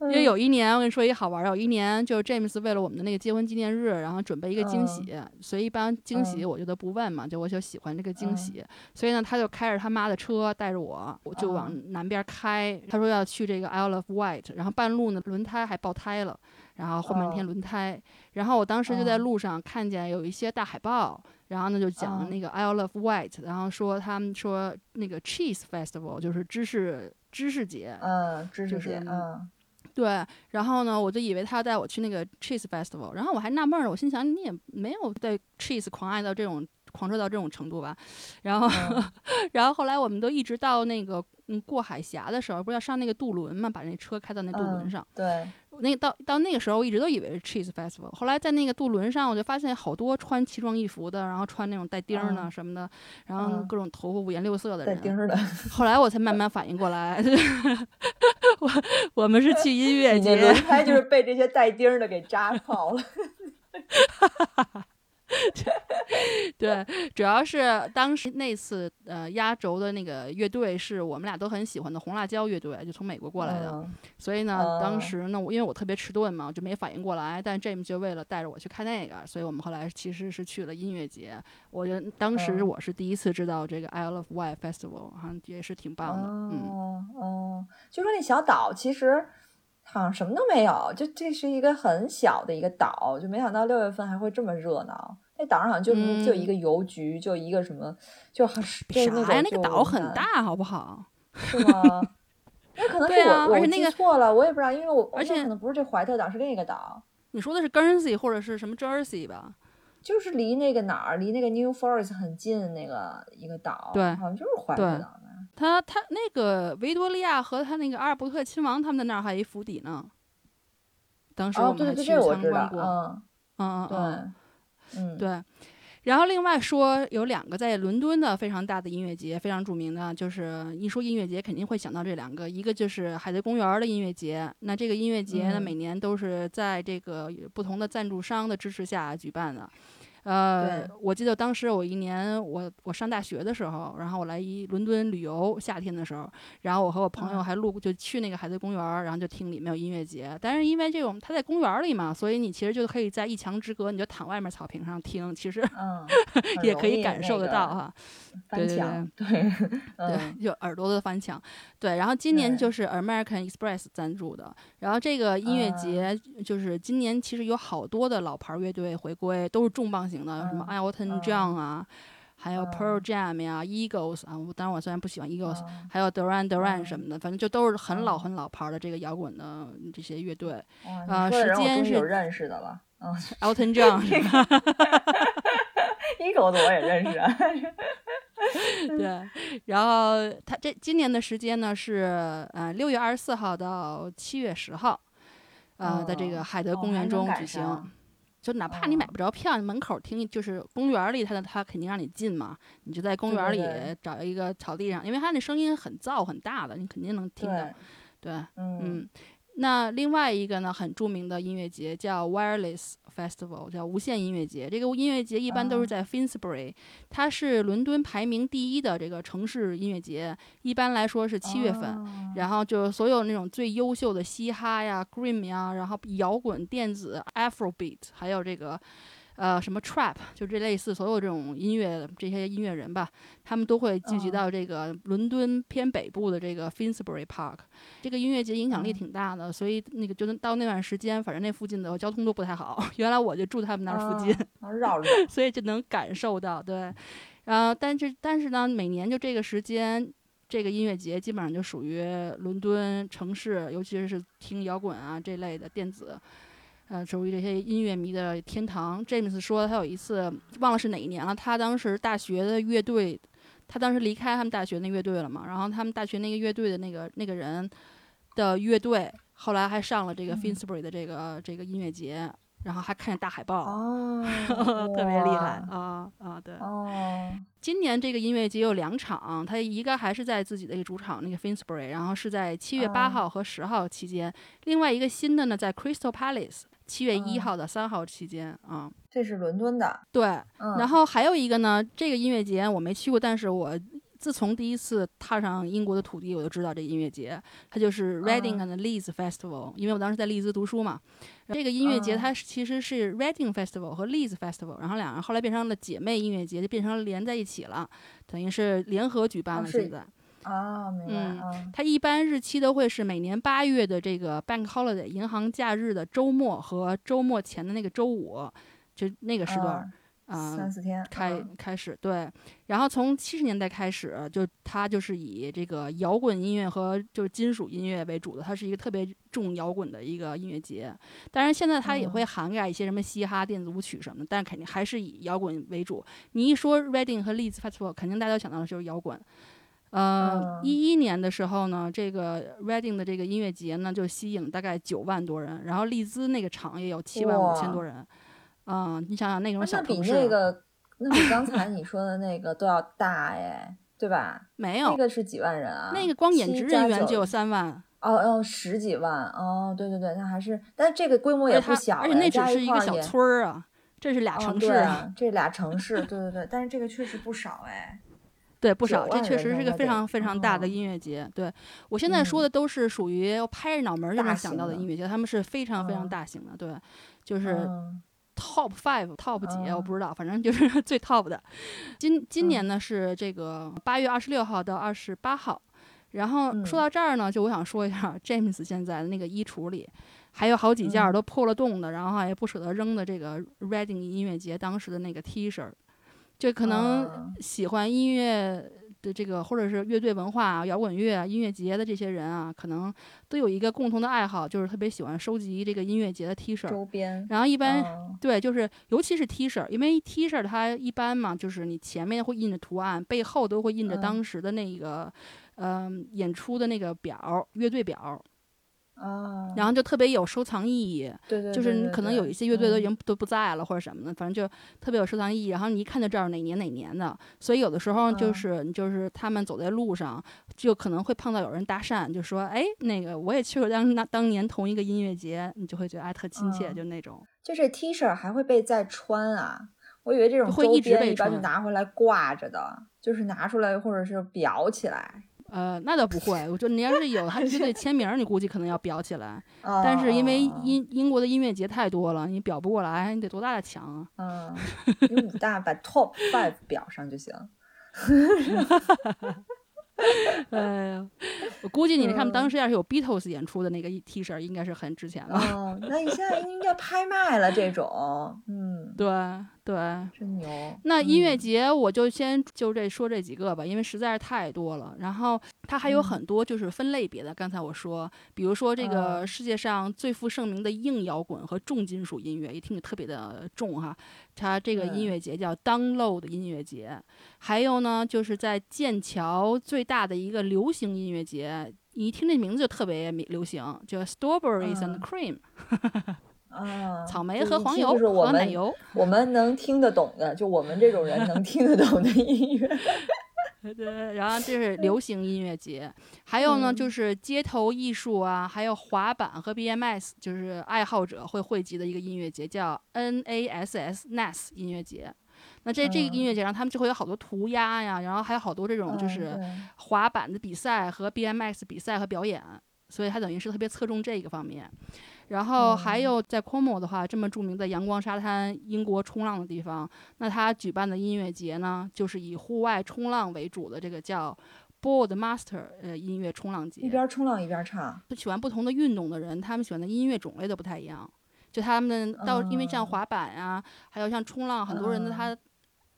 因为有一年，我跟你说一个好玩儿，有一年就是 James 为了我们的那个结婚纪念日，然后准备一个惊喜，所以一般惊喜我就都不问嘛，就我就喜欢这个惊喜，所以呢，他就开着他妈的车带着我，我就往南边开，他说要去这个 Isle of Wight，然后半路呢轮胎还爆胎了，然后换半天轮胎，然后我当时就在路上看见有一些大海报，然后呢就讲那个 Isle of Wight，然后说他们说那个 Cheese Festival 就是芝士芝士节，嗯，芝士节，嗯。对，然后呢，我就以为他要带我去那个 cheese festival，然后我还纳闷儿，我心想你也没有对 cheese 狂爱到这种狂热到这种程度吧？然后，(laughs) 然后后来我们都一直到那个嗯过海峡的时候，不是要上那个渡轮嘛，把那车开到那渡轮上。对。那到到那个时候，我一直都以为是 cheese festival。后来在那个渡轮上，我就发现好多穿奇装异服的，然后穿那种带钉儿的什么的，然后各种头发五颜六色的人。带钉儿的。后来我才慢慢反应过来，(laughs) 我我们是去音乐节。轮胎就是被这些带钉儿的给扎跑了。(laughs) (laughs) 对，主要是当时那次呃压轴的那个乐队是我们俩都很喜欢的红辣椒乐队，就从美国过来的。所以呢，当时呢，我因为我特别迟钝嘛，就没反应过来。但 James 就为了带着我去看那个，所以我们后来其实是去了音乐节。我觉得当时我是第一次知道这个 Isle of Wight Festival，好像也是挺棒的。嗯哦，就说那小岛其实好像什么都没有，就这是一个很小的一个岛，就没想到六月份还会这么热闹。那岛上好像就就一个邮局，就一个什么，就很啥呀？那个岛很大，好不好？(laughs) 是吗？那可能是我我记错了，我也不知道，因为我而且可能不是这怀特岛，是另一个岛。你说的是 Guernsey 或者是什么 Jersey 吧？就是离那个哪儿，离那个 New Forest 很近那个一个岛，对，好像就是怀特岛吧？他他那个维多利亚和他那个阿尔伯特亲王他们在那儿还有一府邸呢。当时我们还去参观过，嗯嗯嗯。嗯，对。然后另外说有两个在伦敦的非常大的音乐节，非常著名的，就是一说音乐节肯定会想到这两个，一个就是海德公园的音乐节。那这个音乐节呢，每年都是在这个不同的赞助商的支持下举办的。呃，我记得当时我一年，我我上大学的时候，然后我来一伦敦旅游，夏天的时候，然后我和我朋友还路就去那个海德公园，然后就听里面有音乐节。但是因为这种它在公园里嘛，所以你其实就可以在一墙之隔，你就躺外面草坪上听，其实 (laughs) 也可以感受得到哈。对对对对，就耳朵的翻墙。对，然后今年就是 American Express 赞助的，然后这个音乐节就是今年其实有好多的老牌乐队回归，都是重磅型。的什么 Elton John 啊，还有 Pearl Jam 呀，Eagles 啊，我当然我虽然不喜欢 Eagles，还有 Duran Duran 什么的，反正就都是很老很老牌的这个摇滚的这些乐队。啊，时间是有认识的了，嗯，Elton John。(laughs) Eagles 我也认识。(laughs) 对，然后他这今年的时间呢是呃六月二十四号到七月十号，呃，在这个海德公园中举行。就哪怕你买不着票，门口听就是公园里，他他肯定让你进嘛。你就在公园里找一个草地上，因为他那声音很噪很大的，你肯定能听到。对，嗯。那另外一个呢，很著名的音乐节叫 Wireless Festival，叫无限音乐节。这个音乐节一般都是在 Finsbury，它是伦敦排名第一的这个城市音乐节。一般来说是七月份，然后就所有那种最优秀的嘻哈呀、Grim 呀，然后摇滚、电子、Afrobeat，还有这个。呃，什么 trap 就这类似所有这种音乐这些音乐人吧，他们都会聚集到这个伦敦偏北部的这个 Finsbury Park。这个音乐节影响力挺大的，所以那个就到那段时间，反正那附近的交通都不太好。(laughs) 原来我就住他们那儿附近，绕着，(laughs) 所以就能感受到。对，然后但是但是呢，每年就这个时间，这个音乐节基本上就属于伦敦城市，尤其是听摇滚啊这类的电子。呃，属于这些音乐迷的天堂。James 说，他有一次忘了是哪一年了，他当时大学的乐队，他当时离开他们大学那乐队了嘛，然后他们大学那个乐队的那个那个人的乐队，后来还上了这个 Finsbury 的这个这个音乐节。然后还看见大海报，哦，(laughs) 特别厉害啊啊！对，哦，今年这个音乐节有两场，它一个还是在自己的一个主场那个 Finsbury，然后是在七月八号和十号期间；另外一个新的呢，在 Crystal Palace，七月一号到三号期间啊。这是伦敦的，对。然后还有一个呢，这个音乐节我没去过，但是我。自从第一次踏上英国的土地，我就知道这音乐节，它就是 Reading and Leeds Festival。因为我当时在利兹读书嘛，这个音乐节它其实是 Reading Festival 和 Leeds Festival，然后两人后来变成了姐妹音乐节，就变成了连在一起了，等于是联合举办了。现在啊，明白。嗯，它一般日期都会是每年八月的这个 Bank Holiday 银行假日的周末和周末前的那个周五，就那个时段。啊，三四天开开始对，然后从七十年代开始，就它就是以这个摇滚音乐和就是金属音乐为主的，它是一个特别重摇滚的一个音乐节。当然现在它也会涵盖一些什么嘻哈、电子舞曲什么的，但肯定还是以摇滚为主。你一说 Reading 和 Leeds Festival，肯定大家想到的就是摇滚。呃，一一年的时候呢，这个 Reading 的这个音乐节呢就吸引大概九万多人，然后利兹那个场也有七万五千多人。嗯，你想想那种小城市，那比那个，(laughs) 那比刚才你说的那个都要大哎，对吧？没有，那个是几万人啊？那个光演职人员就有三万。哦哦，十几万哦，对对对，那还是，但这个规模也不小，而且那只是一个小村儿啊，这是俩城市啊，这俩 (laughs) 城市，对对对，但是这个确实不少哎，对，不少，这确实是一个非常非常大的音乐节。对我现在说的都是属于拍着脑门就能想到的音乐节，他们是非常非常大型的，对，就是。Top five top 几我不知道，反正就是 (laughs) 最 top 的。今今年呢是这个八月二十六号到二十八号。然后说到这儿呢，就我想说一下，(laughs) James 现在的那个衣橱里还有好几件都破了洞的，然后也不舍得扔的这个 Reading 音乐节当时的那个 T 恤，就可能喜欢音乐。的这个或者是乐队文化、摇滚乐、音乐节的这些人啊，可能都有一个共同的爱好，就是特别喜欢收集这个音乐节的 T 恤周边。然后一般对，就是尤其是 T 恤，因为 T 恤它一般嘛，就是你前面会印着图案，背后都会印着当时的那个嗯演出的那个表，乐队表。啊，然后就特别有收藏意义，对对，就是你可能有一些乐队都已经都不在了或者什么的，反正就特别有收藏意义。然后你一看就知道哪年哪年的，所以有的时候就是就是他们走在路上，就可能会碰到有人搭讪，就说：“哎，那个我也去过当那当年同一个音乐节。”你就会觉得哎特亲切，就那种。就这 T 恤还会被再穿啊？我以为这种会一直被穿，就拿回来挂着的，就是拿出来或者是裱起来。呃，那倒不会。我觉得你要是有他乐队签名，你估计可能要裱起来。(laughs) 但是因为英英国的音乐节太多了，你裱不过来，你得多大的墙啊？(laughs) 嗯，你五大把 top five 裱上就行。(laughs) 哎呀，我估计你他们当时要是有 Beatles 演出的那个 T 恤，应该是很值钱的。哦，那你现在应该拍卖了这种。嗯，对。对，真牛。那音乐节我就先就这说这几个吧，因为实在是太多了。然后它还有很多就是分类别的。刚才我说，比如说这个世界上最负盛名的硬摇滚和重金属音乐，一听就特别的重哈。它这个音乐节叫 Download 音乐节。还有呢，就是在剑桥最大的一个流行音乐节，你一听这名字就特别流行，叫 Strawberries and Cream。啊，草莓和黄油和奶油，我们能听得懂的，就我们这种人能听得懂的音乐。(laughs) 对对，然后这是流行音乐节，还有呢就是街头艺术啊，还有滑板和 BMS，就是爱好者会汇集的一个音乐节，叫 NASS NAS 音乐节。那这这个音乐节上，他们就会有好多涂鸦呀，然后还有好多这种就是滑板的比赛和 B M S 比赛和表演，所以它等于是特别侧重这个方面。然后还有在 Como 的话，这么著名的阳光沙滩、英国冲浪的地方，那他举办的音乐节呢，就是以户外冲浪为主的这个叫 Board Master 呃音乐冲浪节。一边冲浪一边唱。喜欢不同的运动的人，他们喜欢的音乐种类都不太一样。就他们到，因为像滑板啊，还有像冲浪，很多人的他。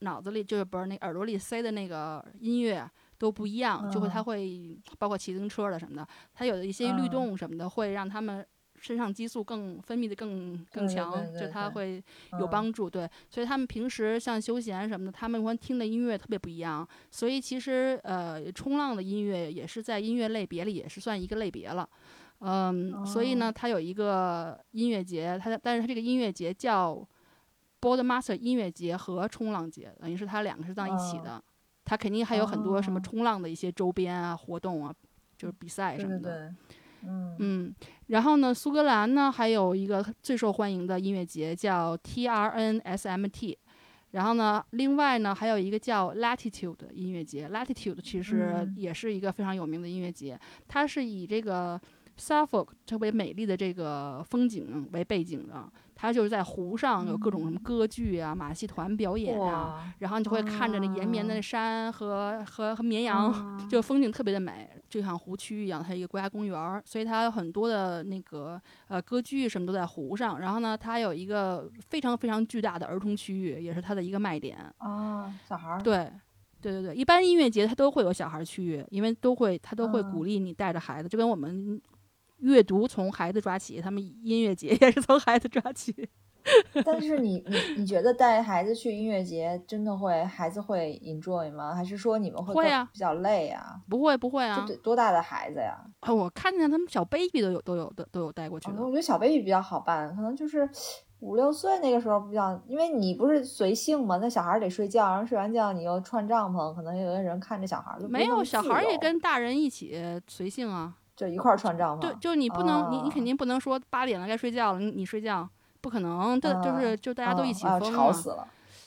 脑子里就是不是那耳朵里塞的那个音乐都不一样，就会他会包括骑自行车的什么的，他有的一些律动什么的会让他们身上激素更分泌的更更强，就它会有帮助。对，所以他们平时像休闲什么的，他们会听的音乐特别不一样。所以其实呃，冲浪的音乐也是在音乐类别里也是算一个类别了。嗯，所以呢，它有一个音乐节，它但是它这个音乐节叫。Boardmaster 音乐节和冲浪节，等于是它两个是在一起的。它肯定还有很多什么冲浪的一些周边啊、活动啊，就是比赛什么的。嗯嗯。然后呢，苏格兰呢还有一个最受欢迎的音乐节叫 TRNSMT。然后呢，另外呢还有一个叫 Latitude 音乐节。Latitude 其实也是一个非常有名的音乐节，它是以这个 Suffolk 特别美丽的这个风景为背景的。它就是在湖上有各种什么歌剧啊、马戏团表演啊，然后你就会看着那延绵的山和和和绵羊，(laughs) 就风景特别的美，就像湖区一样。它一个国家公园，所以它有很多的那个呃歌剧什么都在湖上。然后呢，它有一个非常非常巨大的儿童区域，也是它的一个卖点啊。小孩儿对对对对，一般音乐节它都会有小孩区域，因为都会它都会鼓励你带着孩子，就跟我们。阅读从孩子抓起，他们音乐节也是从孩子抓起。(laughs) 但是你你你觉得带孩子去音乐节真的会孩子会 enjoy 吗？还是说你们会会啊比较累啊？不会不会啊，多大的孩子呀？我看见他们小 baby 都有都有的都有带过去的。我觉得小 baby 比较好办，可能就是五六岁那个时候比较，因为你不是随性嘛，那小孩得睡觉，然后睡完觉你又串帐篷，可能有的人看着小孩就没有小孩也跟大人一起随性啊。就一块儿串帐篷，对，就你不能，你你肯定不能说八点了该睡觉了，你你睡觉不可能，这就是就大家都一起疯吵死了，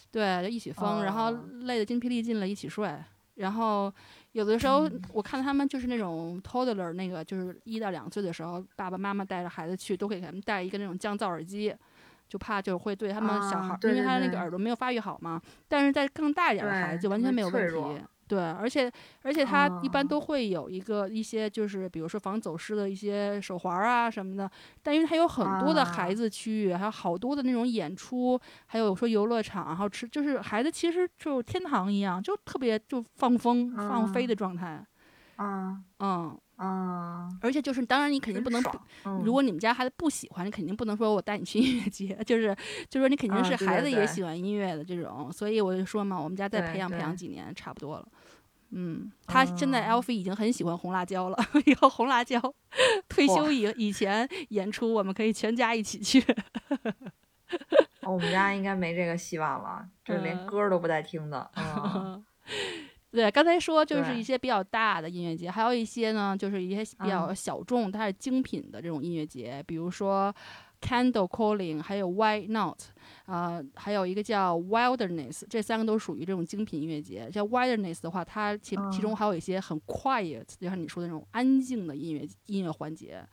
对，就一起疯，然后累得筋疲力尽了，一起睡，然后有的时候我看他们就是那种 toddler 那个就是一到两岁的时候，爸爸妈妈带着孩子去，都会给他们带一个那种降噪耳机，就怕就会对他们小孩，因为他那个耳。朵没有发育好嘛，但是在更大一点的孩子就完全没有问题。对，而且而且它一般都会有一个一些就是比如说防走失的一些手环啊什么的，但因为它有很多的孩子区域，还有好多的那种演出，还有说游乐场，然后吃就是孩子其实就天堂一样，就特别就放风放飞的状态。嗯嗯嗯，而且就是当然你肯定不能，如果你们家孩子不喜欢，你肯定不能说我带你去音乐节，就是就是说你肯定是孩子也喜欢音乐的这种，所以我就说嘛，我们家再培养培养几年差不多了。嗯，他现在 L V 已经很喜欢红辣椒了。(laughs) 以后红辣椒 (laughs) 退休以 (laughs) 以前演出，我们可以全家一起去。我们家应该没这个希望了，这连歌都不带听的。对，刚才说就是一些比较大的音乐节，还有一些呢，就是一些比较小众，但是精品的这种音乐节，比如说 Candle Calling，还有 Why Not。啊，还有一个叫 Wilderness，这三个都属于这种精品音乐节。像 Wilderness 的话，它其其中还有一些很 quiet，就像你说的那种安静的音乐音乐环节，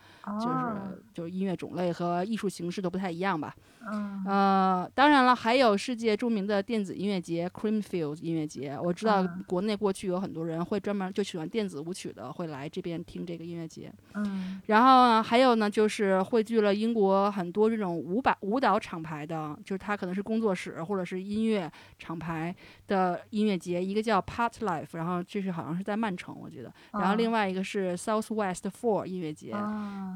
就是就是音乐种类和艺术形式都不太一样吧。嗯，呃，当然了，还有世界著名的电子音乐节 Creamfields 音乐节。我知道国内过去有很多人会专门就喜欢电子舞曲的，会来这边听这个音乐节。嗯，然后呢，还有呢，就是汇聚了英国很多这种舞蹈舞蹈厂牌的，就是。它可能是工作室或者是音乐厂牌的音乐节，一个叫 Part Life，然后这是好像是在曼城，我觉得。然后另外一个是 South West Four 音乐节。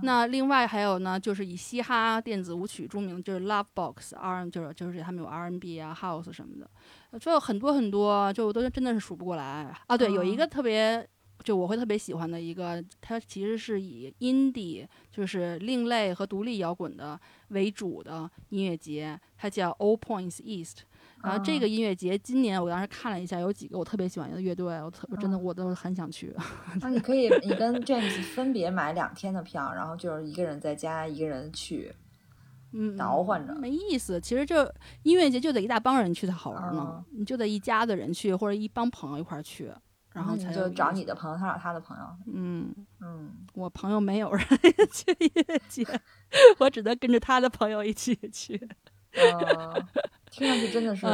那另外还有呢，就是以嘻哈电子舞曲著名，就是 Love Box R，就是就是他们有 R&B 啊、House 什么的，就很多很多，就都真的是数不过来啊。对，有一个特别。就我会特别喜欢的一个，它其实是以 indie，就是另类和独立摇滚的为主的音乐节，它叫 All Points East。然后这个音乐节今年我当时看了一下，有几个我特别喜欢的乐队，我特我真的我都很想去。那你可以，你跟 James 分别买两天的票，然后就是一个人在家，一个人去，嗯，倒换着。没意思。其实就音乐节就得一大帮人去才好玩呢，你就得一家子人去，或者一帮朋友一块儿去。然后就找你的朋友，他找他的朋友。嗯嗯，我朋友没有人去音乐节，(laughs) 我只能跟着他的朋友一起去。嗯，听上去真的 (laughs) 是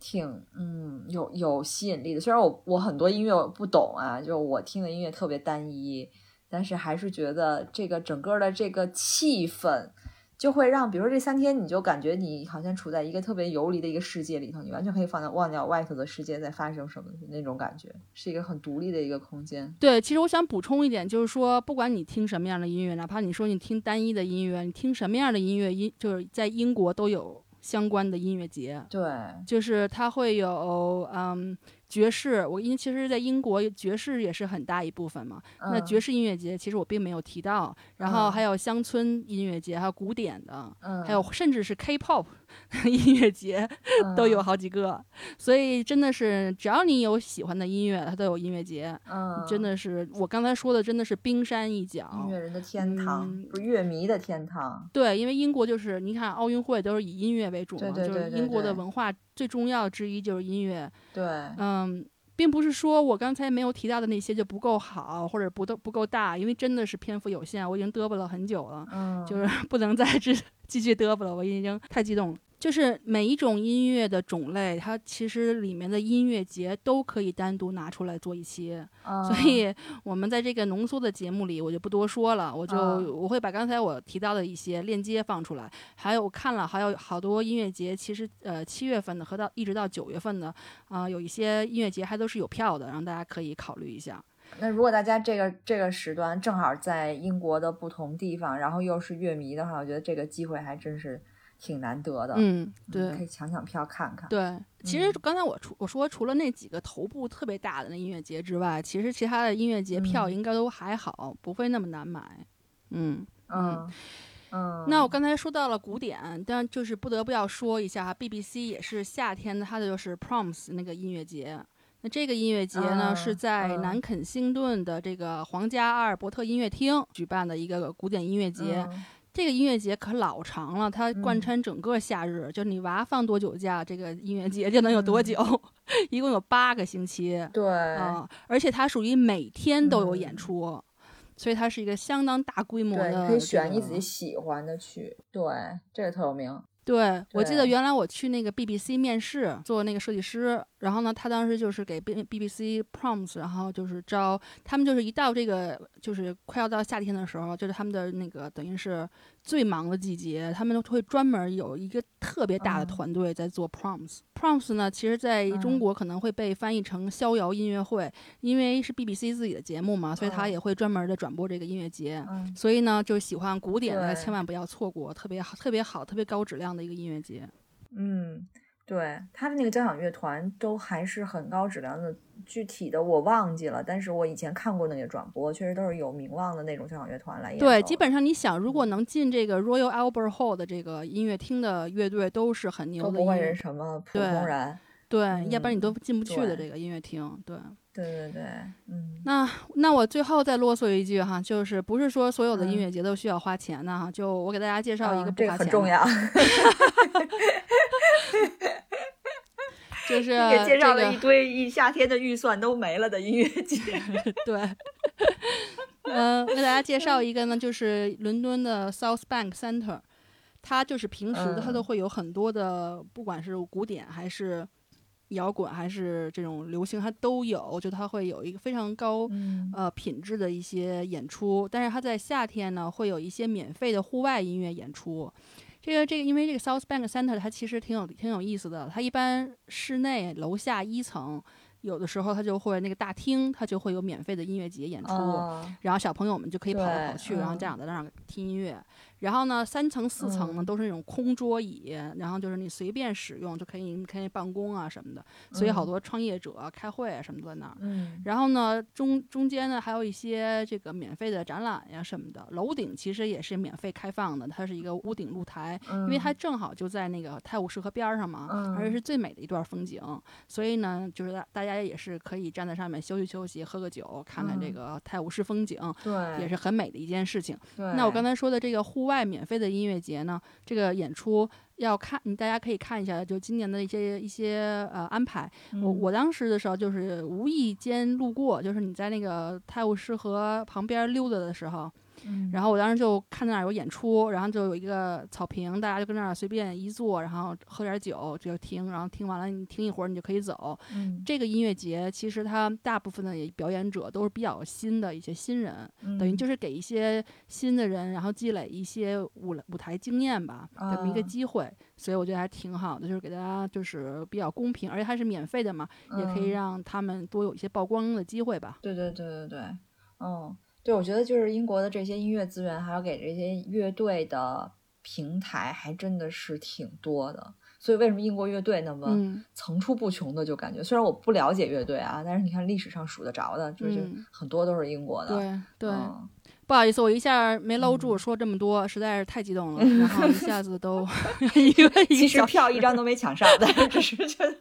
挺嗯有有吸引力的。虽然我我很多音乐我不懂啊，就我听的音乐特别单一，但是还是觉得这个整个的这个气氛。就会让，比如说这三天，你就感觉你好像处在一个特别游离的一个世界里头，你完全可以放在忘掉外头的世界在发生什么那种感觉，是一个很独立的一个空间。对，其实我想补充一点，就是说，不管你听什么样的音乐，哪怕你说你听单一的音乐，你听什么样的音乐，音就是在英国都有相关的音乐节。对，就是它会有，嗯。爵士，我因为其实，在英国爵士也是很大一部分嘛。那爵士音乐节其实我并没有提到，然后还有乡村音乐节，还有古典的，还有甚至是 K-pop。(laughs) 音乐节都有好几个，所以真的是只要你有喜欢的音乐，它都有音乐节。嗯，真的是我刚才说的，真的是冰山一角，音乐人的天堂，不是乐迷的天堂。对，因为英国就是你看奥运会都是以音乐为主嘛，就是英国的文化最重要之一就是音乐。对，嗯。并不是说我刚才没有提到的那些就不够好，或者不都不够大，因为真的是篇幅有限，我已经嘚啵了很久了，嗯，就是 (laughs) 不能再继 (laughs) 继续嘚啵了，我已经太激动了。就是每一种音乐的种类，它其实里面的音乐节都可以单独拿出来做一期，所以我们在这个浓缩的节目里，我就不多说了，我就我会把刚才我提到的一些链接放出来，还有我看了还有好多音乐节，其实呃七月份的和到一直到九月份的啊，有一些音乐节还都是有票的，让大家可以考虑一下。那如果大家这个这个时段正好在英国的不同地方，然后又是乐迷的话，我觉得这个机会还真是。挺难得的，嗯，对，可以抢抢票看看。对，其实刚才我除我说除了那几个头部特别大的那音乐节之外，其实其他的音乐节票应该都还好，不会那么难买。嗯嗯嗯。那我刚才说到了古典，但就是不得不要说一下，BBC 也是夏天的，它的就是 Proms 那个音乐节。那这个音乐节呢，是在南肯辛顿的这个皇家阿尔伯特音乐厅举办的一个古典音乐节。这个音乐节可老长了，它贯穿整个夏日，就你娃放多久假，这个音乐节就能有多久，(laughs) 一共有八个星期。对啊，而且它属于每天都有演出，所以它是一个相当大规模的。可以选你自己喜欢的去，对，这个特有名。对，我记得原来我去那个 BBC 面试做那个设计师，然后呢，他当时就是给 B BBC Proms，然后就是招他们，就是一到这个就是快要到夏天的时候，就是他们的那个等于是。最忙的季节，他们都会专门有一个特别大的团队在做 proms。proms 呢，其实在中国可能会被翻译成逍遥音乐会，因为是 BBC 自己的节目嘛，所以他也会专门的转播这个音乐节。所以呢，就喜欢古典的千万不要错过，特别好、特别好、特别高质量的一个音乐节。嗯。对他的那个交响乐团都还是很高质量的，具体的我忘记了，但是我以前看过那个转播，确实都是有名望的那种交响乐团来演。对，基本上你想，如果能进这个 Royal Albert Hall 的这个音乐厅的乐队，都是很牛的。都不会是什么普通人。对，要不然你都进不去的这个音乐厅。对。对对对，嗯。那那我最后再啰嗦一句哈，就是不是说所有的音乐节都需要花钱的哈？就我给大家介绍一个不花钱。这很重要。就是 (laughs) 给介绍了一堆一夏天的预算都没了的音乐节，(laughs) 对，嗯，给大家介绍一个呢，就是伦敦的 South Bank Center，它就是平时它都会有很多的，不管是古典还是摇滚还是这种流行，它都有，就它会有一个非常高呃品质的一些演出，但是它在夏天呢会有一些免费的户外音乐演出。这个这个，因为这个 South Bank Center 它其实挺有挺有意思的。它一般室内楼下一层，有的时候它就会那个大厅，它就会有免费的音乐节演出，然后小朋友们就可以跑来跑去，然后家长在那儿听音乐。然后呢，三层四层呢都是那种空桌椅，然后就是你随便使用就可以，可以办公啊什么的。所以好多创业者开会啊什么都在那儿。嗯。然后呢，中中间呢还有一些这个免费的展览呀什么的。楼顶其实也是免费开放的，它是一个屋顶露台，因为它正好就在那个泰晤士河边上嘛，而且是最美的一段风景。所以呢，就是大大家也是可以站在上面休息休息，喝个酒，看看这个泰晤士风景，对，也是很美的一件事情。对。那我刚才说的这个户外免费的音乐节呢，这个演出要看，大家可以看一下，就今年的一些一些呃安排。我我当时的时候就是无意间路过，就是你在那个泰晤士河旁边溜达的时候。然后我当时就看那儿有演出，然后就有一个草坪，大家就跟那儿随便一坐，然后喝点酒就听，然后听完了你听一会儿你就可以走。这个音乐节其实它大部分的表演者都是比较新的一些新人，等于就是给一些新的人，然后积累一些舞舞台经验吧，这么一个机会。所以我觉得还挺好的，就是给大家就是比较公平，而且它是免费的嘛，也可以让他们多有一些曝光的机会吧。对对对对对，嗯。对，我觉得就是英国的这些音乐资源，还有给这些乐队的平台，还真的是挺多的。所以为什么英国乐队那么层出不穷的？就感觉虽然我不了解乐队啊，但是你看历史上数得着的，就是很多都是英国的。对对，不好意思，我一下没搂住，说这么多，实在是太激动了，然后一下子都 (laughs) (laughs) 一个其实票一张都没抢上，但是只是觉得。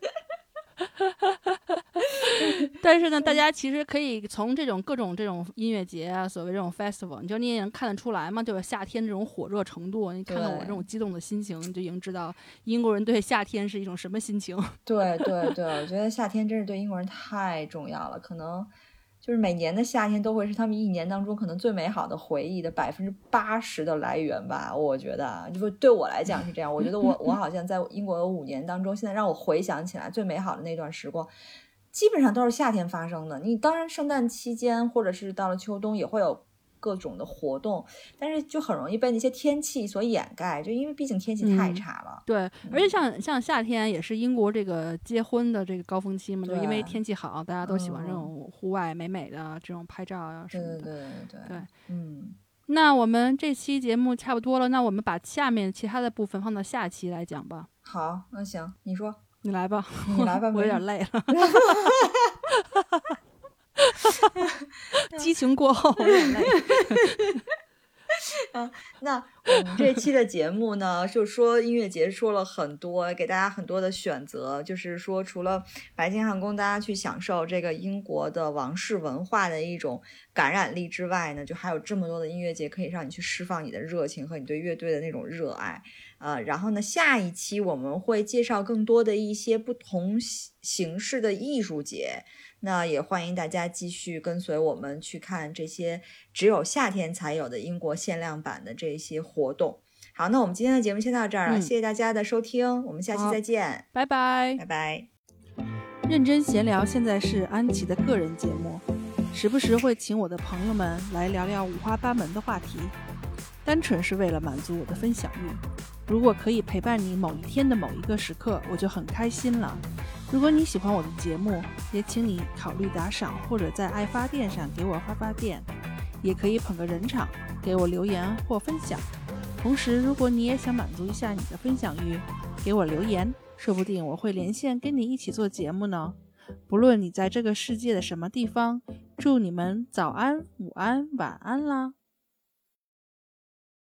(laughs) 但是呢，大家其实可以从这种各种这种音乐节啊，所谓这种 festival，你就你也能看得出来嘛，就是夏天这种火热程度。你看到我这种激动的心情，你就已经知道英国人对夏天是一种什么心情。(laughs) 对对对，我觉得夏天真是对英国人太重要了，可能。就是每年的夏天都会是他们一年当中可能最美好的回忆的百分之八十的来源吧，我觉得，就是对我来讲是这样。我觉得我 (laughs) 我好像在英国有五年当中，现在让我回想起来最美好的那段时光，基本上都是夏天发生的。你当然圣诞期间或者是到了秋冬也会有。各种的活动，但是就很容易被那些天气所掩盖，就因为毕竟天气太差了。对，而且像像夏天也是英国这个结婚的这个高峰期嘛，就因为天气好，大家都喜欢这种户外美美的这种拍照啊什么的。对对对对。嗯，那我们这期节目差不多了，那我们把下面其他的部分放到下期来讲吧。好，那行，你说，你来吧，你来吧，(laughs) 我有点累了。(laughs) 激情过后。(laughs) 嗯，那我们这期的节目呢，就说音乐节说了很多，给大家很多的选择。就是说，除了白金汉宫，大家去享受这个英国的王室文化的一种感染力之外呢，就还有这么多的音乐节可以让你去释放你的热情和你对乐队的那种热爱。呃，然后呢，下一期我们会介绍更多的一些不同形式的艺术节。那也欢迎大家继续跟随我们去看这些只有夏天才有的英国限量版的这些活动。好，那我们今天的节目先到这儿了，谢谢大家的收听，我们下期再见，拜拜，拜拜。认真闲聊现在是安琪的个人节目，时不时会请我的朋友们来聊聊五花八门的话题，单纯是为了满足我的分享欲。如果可以陪伴你某一天的某一个时刻，我就很开心了。如果你喜欢我的节目，也请你考虑打赏，或者在爱发电上给我发发电，也可以捧个人场，给我留言或分享。同时，如果你也想满足一下你的分享欲，给我留言，说不定我会连线跟你一起做节目呢。不论你在这个世界的什么地方，祝你们早安、午安、晚安啦！